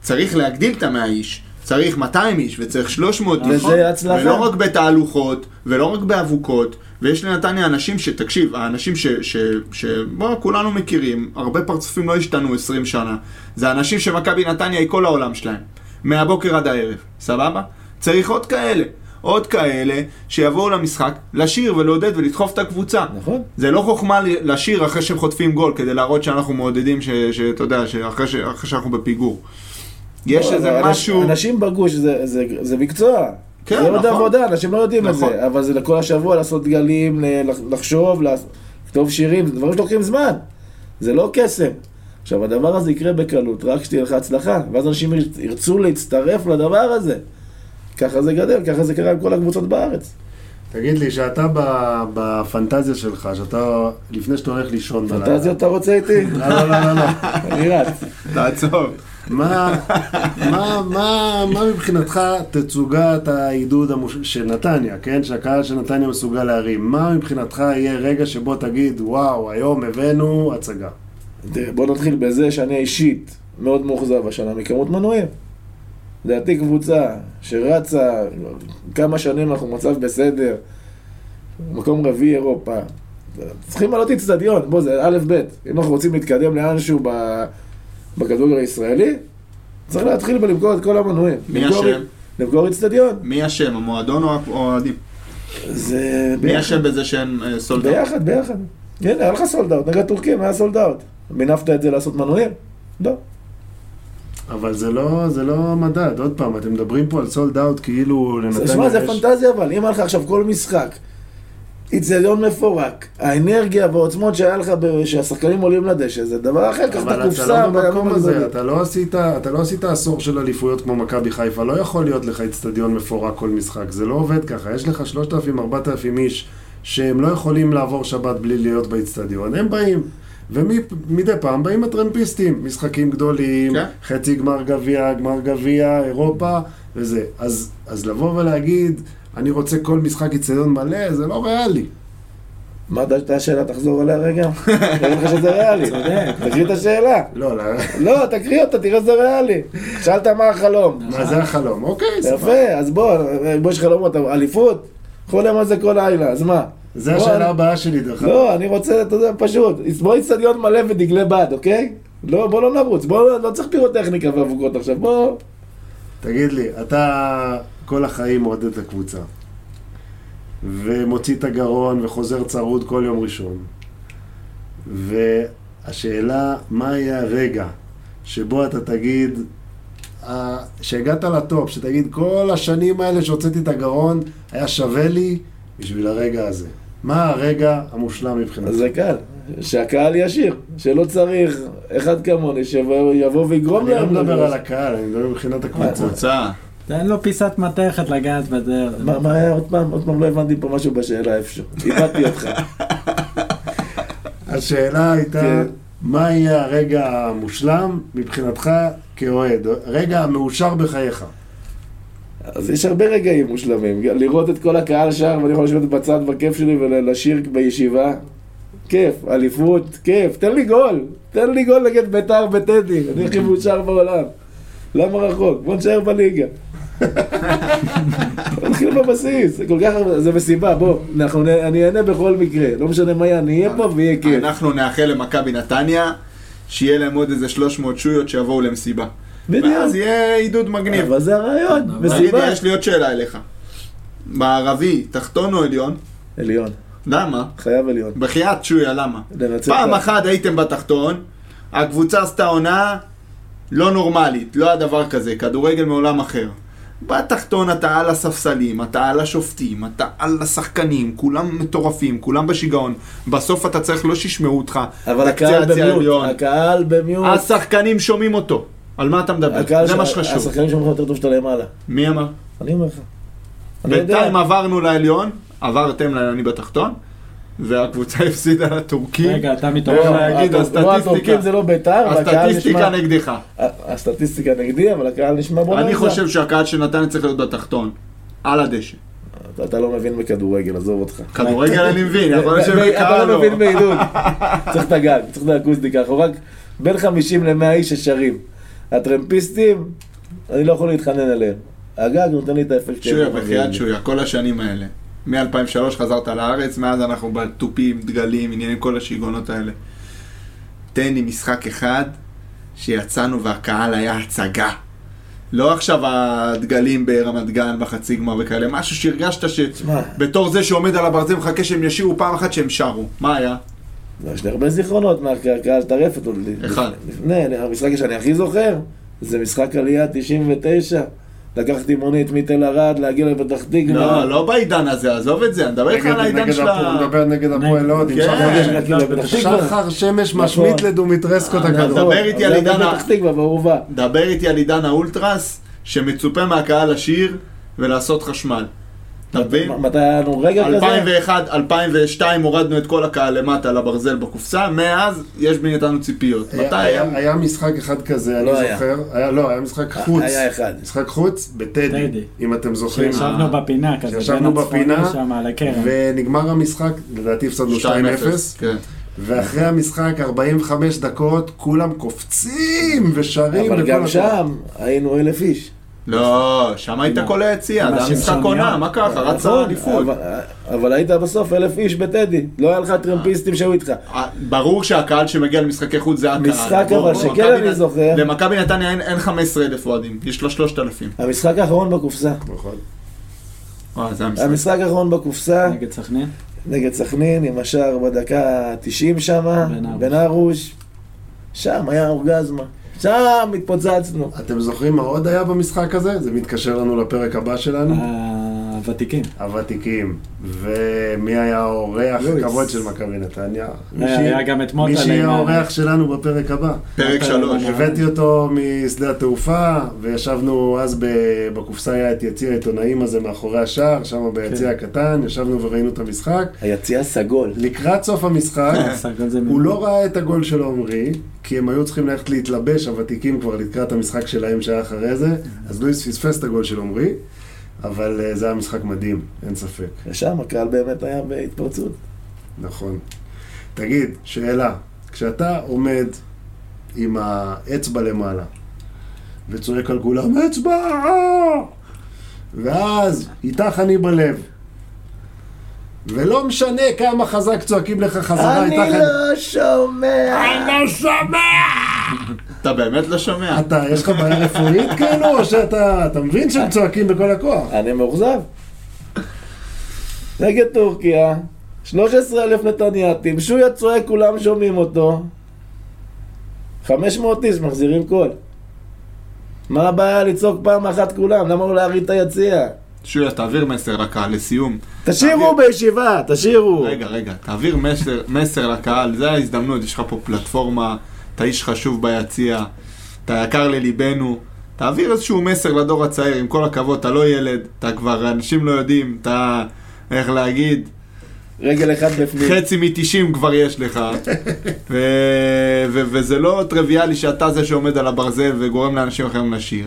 C: צריך להגדיל את המאה איש. צריך 200 איש וצריך 300 איש.
E: וזה הצלחה.
C: ולא רק בתהלוכות, ולא רק באבוקות, ויש לנתניה אנשים ש... תקשיב, האנשים ש... ש... ש... בוא, כולנו מכירים, הרבה פרצופים לא השתנו 20 שנה. זה אנשים שמכבי נתניה היא כל העולם שלהם. מהבוקר עד הערב, סבבה? צריך עוד כאלה. עוד כאלה שיבואו למשחק, לשיר ולעודד ולדחוף את הקבוצה.
E: נכון.
C: זה לא חוכמה לשיר אחרי שהם חוטפים גול, כדי להראות שאנחנו מעודדים, שאתה יודע, שאחרי ש- אחרי שאנחנו בפיגור. יש
E: לא,
C: איזה משהו...
E: אנשים בגוש זה- זה- זה מקצוע.
C: כן,
E: זה עוד
C: נכון.
E: עבודה, אנשים לא יודעים את
C: נכון.
E: זה. אבל זה לכל השבוע לעשות דגלים, לחשוב, לכתוב שירים, זה דברים שלוקחים זמן. זה לא קסם. עכשיו, הדבר הזה יקרה בקלות, רק שתהיה לך הצלחה, ואז אנשים ירצ- ירצו להצטרף לדבר הזה. ככה זה גדל, ככה זה קרה עם כל הקבוצות בארץ.
A: תגיד לי, שאתה בפנטזיה שלך, שאתה, לפני שאתה הולך לישון בלילה...
E: פנטזיות אתה רוצה איתי?
A: לא, לא, לא, לא, לא.
E: אני רץ.
C: תעצור.
A: מה, מה, מה, מה מבחינתך תצוגת העידוד המוש... של נתניה, כן? שהקהל של נתניה מסוגל להרים. מה מבחינתך יהיה רגע שבו תגיד, וואו, היום הבאנו הצגה.
E: בוא נתחיל בזה שאני אישית מאוד מאוכזב השנה מכמות מנויים. לדעתי קבוצה שרצה כמה שנים אנחנו מצב בסדר, מקום רביעי אירופה. צריכים לעלות אצטדיון, בוא זה א' ב', אם אנחנו רוצים להתקדם לאנשהו ב- בכדורגל הישראלי, צריך להתחיל בלמכור את כל המנויים.
C: מי אשם?
E: למכור אצטדיון.
C: מי אשם, המועדון או האוהדים?
E: זה
C: מי. אשם בזה שאין אה, sold out?
E: ביחד, ביחד. הנה, היה לך sold out, נגד טורקים היה sold out. מינפת את זה לעשות מנויים? לא.
A: אבל זה לא, זה לא מדד, עוד פעם, אתם מדברים פה על sold out כאילו לנתניה
E: שמע, זה
A: יש-
E: פנטזיה אבל, אם היה לך עכשיו כל משחק, איצטדיון מפורק, האנרגיה והעוצמות שהיה לך, ב- שהשחקנים עולים לדשא, זה דבר אחר, קח את
A: אבל אתה
E: הקופסה
A: לא במקום
E: בימים
A: הזה. אתה לא עשית, אתה לא עשית עשור של אליפויות כמו מכבי חיפה, לא יכול להיות לך איצטדיון מפורק כל משחק, זה לא עובד ככה, יש לך 3,000-4,000 איש שהם לא יכולים לעבור שבת בלי להיות באיצטדיון, הם באים. ומדי פעם באים הטרמפיסטים, משחקים גדולים,
C: כן.
A: חצי גמר גביע, גמר גביע, אירופה, וזה. אז, אז לבוא ולהגיד, אני רוצה כל משחק איצטדיון מלא, זה לא ריאלי.
E: מה הייתה השאלה? תחזור עליה רגע. נראה לך שזה ריאלי. תקריא את השאלה.
A: לא, לא,
E: לא, תקריא אותה, תראה שזה ריאלי. שאלת מה החלום.
A: מה זה החלום? אוקיי, סבבה.
E: יפה, אז בוא, בוא יש חלומות, אליפות? חולם על זה כל לילה, אז מה?
A: זה השאלה
E: אני-
A: הבאה שלי, דרך אגב.
E: לא, אני רוצה, אתה יודע, פשוט. בוא איצטדיון מלא ודגלי בד, אוקיי? לא, בוא לא נרוץ, בוא, לא צריך פירוטכניקה ואבוקות עכשיו, בוא...
A: תגיד לי, אתה כל החיים מעודד את הקבוצה, ומוציא את הגרון וחוזר צרוד כל יום ראשון. והשאלה, מה יהיה הרגע שבו אתה תגיד, שהגעת לטופ, שתגיד, כל השנים האלה שהוצאתי את הגרון, היה שווה לי בשביל הרגע הזה. מה הרגע המושלם מבחינתך?
E: זה קל, שהקהל ישיר, שלא צריך אחד כמוני שיבוא ויגרום
A: אני לא
E: להם
A: מדבר. על הקהל, אני מדבר מבחינת הקבוצה.
B: תן לו פיסת מתכת לגעת בזה.
E: מה היה עוד פעם? עוד פעם לא הבנתי פה משהו בשאלה איפשהו. איבדתי אותך.
A: השאלה הייתה,
E: כן.
A: מה יהיה הרגע המושלם מבחינתך כאוהד? הרגע המאושר בחייך.
E: אז יש הרבה רגעים מושלמים. לראות את כל הקהל שר ואני יכול לשבת בצד בכיף שלי ולשיר בישיבה. כיף, אליפות, כיף. תן לי גול. תן לי גול נגד בית"ר בטדי. אני הכי מאושר בעולם. למה רחוק? בוא נשאר בליגה. נתחיל בבסיס, זה כל כך הרבה, זה מסיבה, בוא, אנחנו, אני אענה בכל מקרה, לא משנה מה יהיה, אני אהיה פה ויהיה כיף.
C: אנחנו נאחל למכבי נתניה, שיהיה להם עוד איזה 300 שויות שיבואו למסיבה.
E: בדיוק.
C: ואז יהיה עידוד מגניב.
E: אבל זה הרעיון, מסיבה.
C: יש לי עוד שאלה אליך. מערבי, תחתון או עליון?
E: עליון,
C: למה?
E: חייב עליון.
C: בחייאת שויה, למה? פעם אחת הייתם בתחתון, הקבוצה עשתה עונה לא נורמלית, לא היה דבר כזה, כדורגל מעולם אחר. בתחתון אתה על הספסלים, אתה על השופטים, אתה על השחקנים, כולם מטורפים, כולם בשיגעון. בסוף אתה צריך לא שישמעו אותך.
E: אבל הקהל
C: העליון.
E: הקהל במיעוט.
C: השחקנים שומעים אותו. על מה אתה מדבר? זה מה שחשוב.
E: השחקנים שלך יותר טוב שאתה למעלה.
C: מי אמר?
E: אני אומר לך.
C: בינתיים עברנו לעליון, עברתם לעני בתחתון, והקבוצה הפסידה לטורקים.
B: רגע, אתה מתעורר.
C: להגיד, הסטטיסטיקה-
E: הטורקים זה לא בית"ר,
C: הסטטיסטיקה. נגדך.
E: הסטטיסטיקה נגדי, אבל הקהל נשמע בוא
C: אני. חושב שהקהל של נתניה צריך להיות בתחתון. על הדשא.
E: אתה- לא מבין בכדורגל, עזוב אותך.
C: כדורגל אני מבין,
E: ב- אתה לא
C: לא.
E: מבין בעידוד. צריך את הגג, צריך את האקוסטיקה. אנחנו רק בין 50 ל-100 איש ששרים. הטרמפיסטים, אני לא יכול להתחנן עליהם. הגג נותן לי את האפקט
C: שויה, בחייאת. שויה, כל השנים האלה. מ-2003 חזרת לארץ, מאז אנחנו בתופים, דגלים, עניינים, כל השיגעונות האלה. תן לי משחק אחד שיצאנו והקהל היה הצגה. לא עכשיו הדגלים ברמת גן בחצי גמר וכאלה, משהו שהרגשת. שבתור זה שעומד על הברזל מחכה שהם ישירו פעם אחת שהם שרו. מה היה?
E: יש לי הרבה זיכרונות מהקהל טרפת.
C: אחד.
E: לפני, המשחק שאני הכי זוכר, זה משחק עלייה 99. לקחתי מונית מתל ערד, להגיע לפתח תקווה.
C: לא, לא בעידן הזה, עזוב את זה, אני מדבר איתך על העידן של ה...
A: מדבר נגד הפועל עם
C: כן.
A: שחר-
E: להגיע לפתח תקווה.
A: שחר שמש
E: נכון.
A: משמיט לדומיטרסקו את
C: אה,
A: הכדור.
C: דבר איתי על עידן
E: תקווה.
C: דבר איתי על עידן האולטרס, שמצופה מהקהל לשיר ולעשות חשמל. אתה מבין?
E: מתי היה לנו רגע כזה?
C: 2001, 2002 הורדנו את כל הקהל למטה לברזל בקופסה, מאז יש מאיתנו ציפיות.
A: היה-
C: מתי
A: היה-
C: היה?
A: משחק אחד כזה, אני
E: לא היה.
A: זוכר. היה- לא, היה משחק חוץ.
E: היה אחד.
A: משחק חוץ בטדי,
B: טדי.
A: אם אתם זוכרים.
B: שישבנו בפינה כזה,
A: שישבנו בפינה. ונגמר המשחק, לדעתי הפסדנו 2-0,
C: כן.
A: ואחרי המשחק 45 דקות, כולם קופצים ושרים.
E: אבל גם. שם היינו אלף איש.
C: לא, שם היית כל היציאה, זה המשחק. עונה, מה ככה? רצה אליפות.
E: אבל- אבל היית בסוף אלף איש בטדי, לא היה לך טרמפיסטים שהיו איתך.
C: אה, ברור שהקהל שמגיע למשחקי חוץ זה הקהל.
E: משחק אבל שכן אני זוכר.
C: למכבי נתניה אין- אין 15 אלף אוהדים, יש לה 3,000.
E: המשחק האחרון בקופסה.
A: נכון.
C: המשחק.
E: האחרון בקופסה,
B: נגד סכנין.
E: נגד סכנין, עם השער בדקה ה-90 שם,
B: בן ארוש.
E: בן ארוש. שם היה אורגזמה. שם התפוצצנו.
A: אתם זוכרים מה עוד היה במשחק הזה? זה מתקשר לנו לפרק הבא שלנו.
B: הוותיקים.
A: הוותיקים. ומי היה האורח. הכבוד של מכבי נתניה? מי
B: היה
A: שיהיה-
B: גם את
A: מי
B: מוטה
A: שיהיה
B: עם ה-
A: האורח שלנו בפרק הבא.
C: פרק
B: אה,
C: שלוש.
B: אה,
A: הבאתי אותו משדה התעופה, וישבנו אז בקופסה היה את יציע העיתונאים הזה מאחורי השער, שם ביציע
B: כן.
A: הקטן, ישבנו וראינו את המשחק.
E: היציאה סגול.
A: לקראת סוף המשחק,
B: זה
A: הוא לא ראה את הגול של עומרי, כי הם היו צריכים ללכת להתלבש, הוותיקים כבר לקראת המשחק שלהם שהיה אחרי זה, אז לואיס פספס את הגול של עומרי, אבל אה, זה היה משחק מדהים, אין ספק.
E: ושם הקהל באמת היה בהתפרצות.
A: נכון. תגיד, שאלה, כשאתה עומד עם האצבע למעלה וצועק על כולם, אצבע! ואז איתך אני בלב. ולא משנה כמה חזק צועקים לך חזרה, איתך
E: אני לא שומע.
A: אני לא שומע!
C: אתה באמת לא שומע?
A: אתה, יש לך בעיה רפואית כאילו, או שאתה, אתה מבין שהם צועקים בכל הכוח?
E: אני מאוכזב. נגד טורקיה, 13,000 נתניאתים, שויה צועק, כולם שומעים אותו. 500 איש מחזירים קול. מה הבעיה לצעוק פעם אחת כולם? למה לא להרעיד את היציע?
C: שויה, תעביר מסר לקהל לסיום.
E: תשאירו בישיבה, תשאירו.
C: רגע, רגע, תעביר מסר, מסר לקהל, זה ההזדמנות, יש לך פה פלטפורמה, אתה איש חשוב ביציע, אתה יקר לליבנו. תעביר איזשהו מסר לדור הצעיר, עם כל הכבוד, אתה לא ילד, אתה כבר, אנשים לא יודעים, אתה, איך להגיד,
E: רגל אחד בפנים.
C: חצי מ-90 כבר יש לך. ו- ו- וזה לא טריוויאלי שאתה זה שעומד על הברזל וגורם לאנשים אחרים לשיר.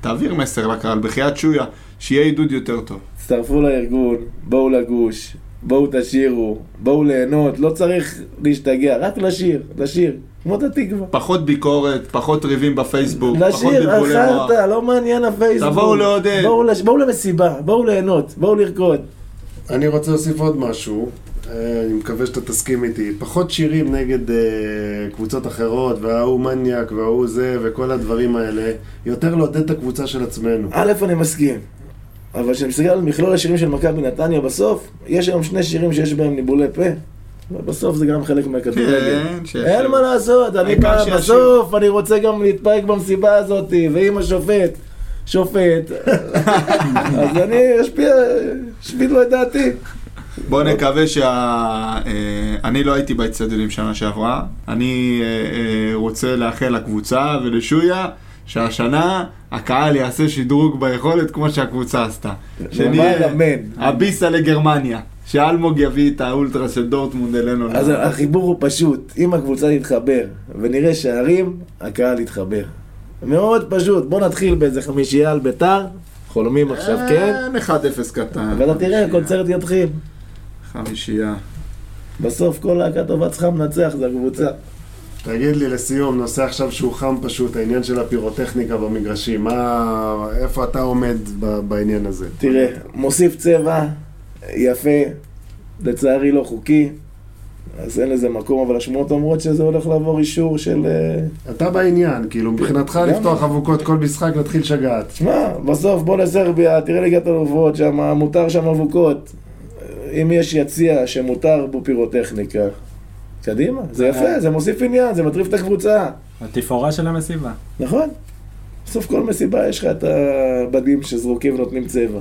C: תעביר מסר לקהל, בחייאת שויה, שיהיה עידוד יותר טוב.
E: הצטרפו לארגון, בואו לגוש, בואו תשירו, בואו ליהנות, לא צריך להשתגע, רק לשיר, לשיר, כמו את התקווה.
C: פחות ביקורת, פחות ריבים בפייסבוק, פחות
E: לשיר,
C: בלבולי מוח.
E: אחרת, לא מעניין הפייסבוק.
C: תבואו לעודד.
E: בואו, לש... בואו למסיבה, בואו ליהנות, בואו לרקוד.
A: אני רוצה להוסיף עוד משהו, אה, אני מקווה שאתה תסכים איתי. פחות שירים נגד אה, קבוצות אחרות, וההוא מניאק, וההוא זה, וכל הדברים האלה. יותר לעודד את הקבוצה של עצמנו.
E: א', אני מסכים. אבל כשאני מסתכל על מכלול השירים של מכבי נתניה בסוף, יש היום שני שירים שיש בהם ניבולי פה, ובסוף זה גם חלק מהכדורגל.
C: כן, שיש...
E: אין מה לעשות, אני. בסוף אני רוצה גם להתפרק במסיבה הזאת, ואם השופט שופט, אז אני אשפיע, אשפיט לו את דעתי.
C: בוא נקווה שה... אה, אני לא הייתי באצטדיונים שנה שעברה. אני אה, אה, רוצה לאחל לקבוצה ולשויה שהשנה הקהל יעשה שדרוג ביכולת כמו שהקבוצה עשתה.
E: אמן.
C: הביסה לגרמניה. שאלמוג יביא את האולטרה של דורטמונד אלינו.
E: אז
C: ל-
E: החיבור הוא פשוט, אם הקבוצה תתחבר ונראה שערים, הקהל יתחבר. מאוד פשוט, בוא נתחיל באיזה חמישייה על ביתר, חולמים עכשיו, כן?
C: אין 1-0 קטן.
E: ואתה תראה, הקונצרט יתחיל.
C: חמישייה.
E: בסוף כל להקה טובה צריכה מנצח, זה הקבוצה.
A: תגיד לי לסיום, נושא עכשיו שהוא חם פשוט, העניין של הפירוטכניקה במגרשים. מה... איפה אתה עומד ב- בעניין הזה?
E: תראה, מוסיף צבע, יפה, לצערי לא חוקי, אז אין לזה מקום, אבל השמועות אומרות שזה הולך לעבור אישור של... אה,
A: אתה בעניין, כאילו מבחינתך. לפתוח אבוקות כל משחק, להתחיל לשגעת.
E: שמע, בסוף בוא לסרביה, תראה ליגת אלופות, שם מותר שם אבוקות. אם יש יציע שמותר בו פירוטכניקה, קדימה, זה יפה, זה מוסיף עניין, זה מטריף את הקבוצה.
B: התפאורה של המסיבה.
E: נכון. בסוף כל מסיבה יש לך את הבדים שזרוקים ונותנים צבע.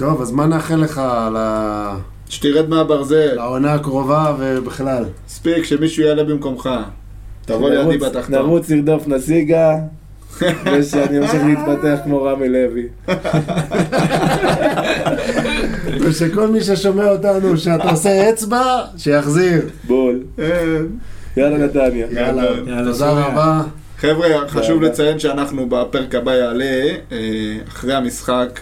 A: טוב, אז מה נאחל לך ל-
C: שתרד מהברזל.
A: לעונה הקרובה ובכלל?
C: מספיק שמישהו יעלה במקומך. תבוא לידי בתחתון.
E: נרוץ, נרדוף, נסיגה, ושאני אמשיך להתפתח כמו רמי לוי.
A: ושכל מי ששומע אותנו, שאתה עושה אצבע, שיחזיר.
E: בול. יאללה נתניה.
A: יאללה,
B: יאללה,
A: תודה. רבה.
C: חבר'ה, חשוב. לציין שאנחנו בפרק הבא יעלה אה, אחרי המשחק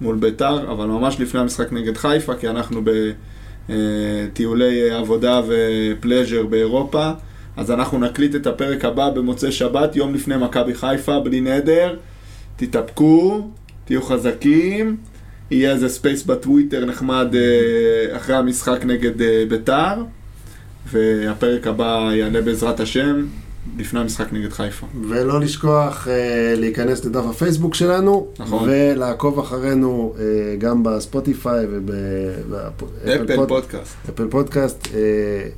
C: מול ביתר, אבל ממש לפני המשחק נגד חיפה, כי אנחנו בטיולי עבודה ופלז'ר באירופה. אז אנחנו נקליט את הפרק הבא במוצאי שבת, יום לפני מכבי חיפה, בלי נדר. תתאפקו, תהיו חזקים, יהיה איזה space בטוויטר נחמד אה, אחרי המשחק נגד אה, ביתר, והפרק הבא יעלה בעזרת השם לפני המשחק נגד חיפה.
A: ולא לשכוח אה, להיכנס לדף הפייסבוק שלנו,
C: נכון.
A: ולעקוב אחרינו אה, גם בספוטיפיי
C: אפל פודקאסט.
A: אפל פודקאסט. אה,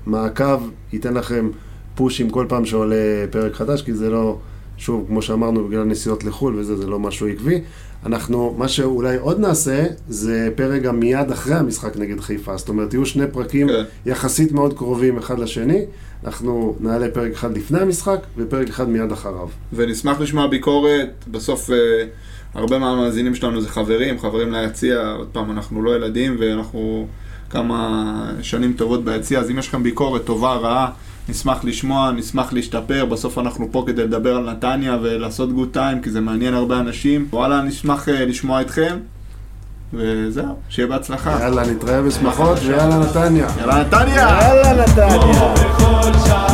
A: מעקב ייתן לכם פושים כל פעם שעולה פרק חדש, כי זה לא, שוב, כמו שאמרנו, בגלל נסיעות לחו"ל וזה, זה לא משהו עקבי. אנחנו, מה שאולי עוד נעשה, זה פרק גם מיד אחרי המשחק נגד חיפה. זאת אומרת, יהיו שני פרקים
C: כן.
A: יחסית מאוד קרובים אחד לשני. אנחנו נעלה פרק אחד לפני המשחק, ופרק אחד מיד אחריו.
C: ונשמח לשמוע ביקורת, בסוף אה, הרבה מהמאזינים שלנו זה חברים, חברים ליציע, עוד פעם, אנחנו לא ילדים ואנחנו כמה שנים טובות ביציע, אז אם יש לכם ביקורת טובה, רעה, נשמח לשמוע, נשמח להשתפר, בסוף אנחנו פה כדי לדבר על נתניה ולעשות גוד טיים, כי זה מעניין הרבה אנשים. וואלה, נשמח אה, לשמוע אתכם, וזהו, שיהיה בהצלחה.
A: יאללה, נתראה בשמחות, ויאללה נתניה.
C: יאללה נתניה!
E: יאללה נתניה!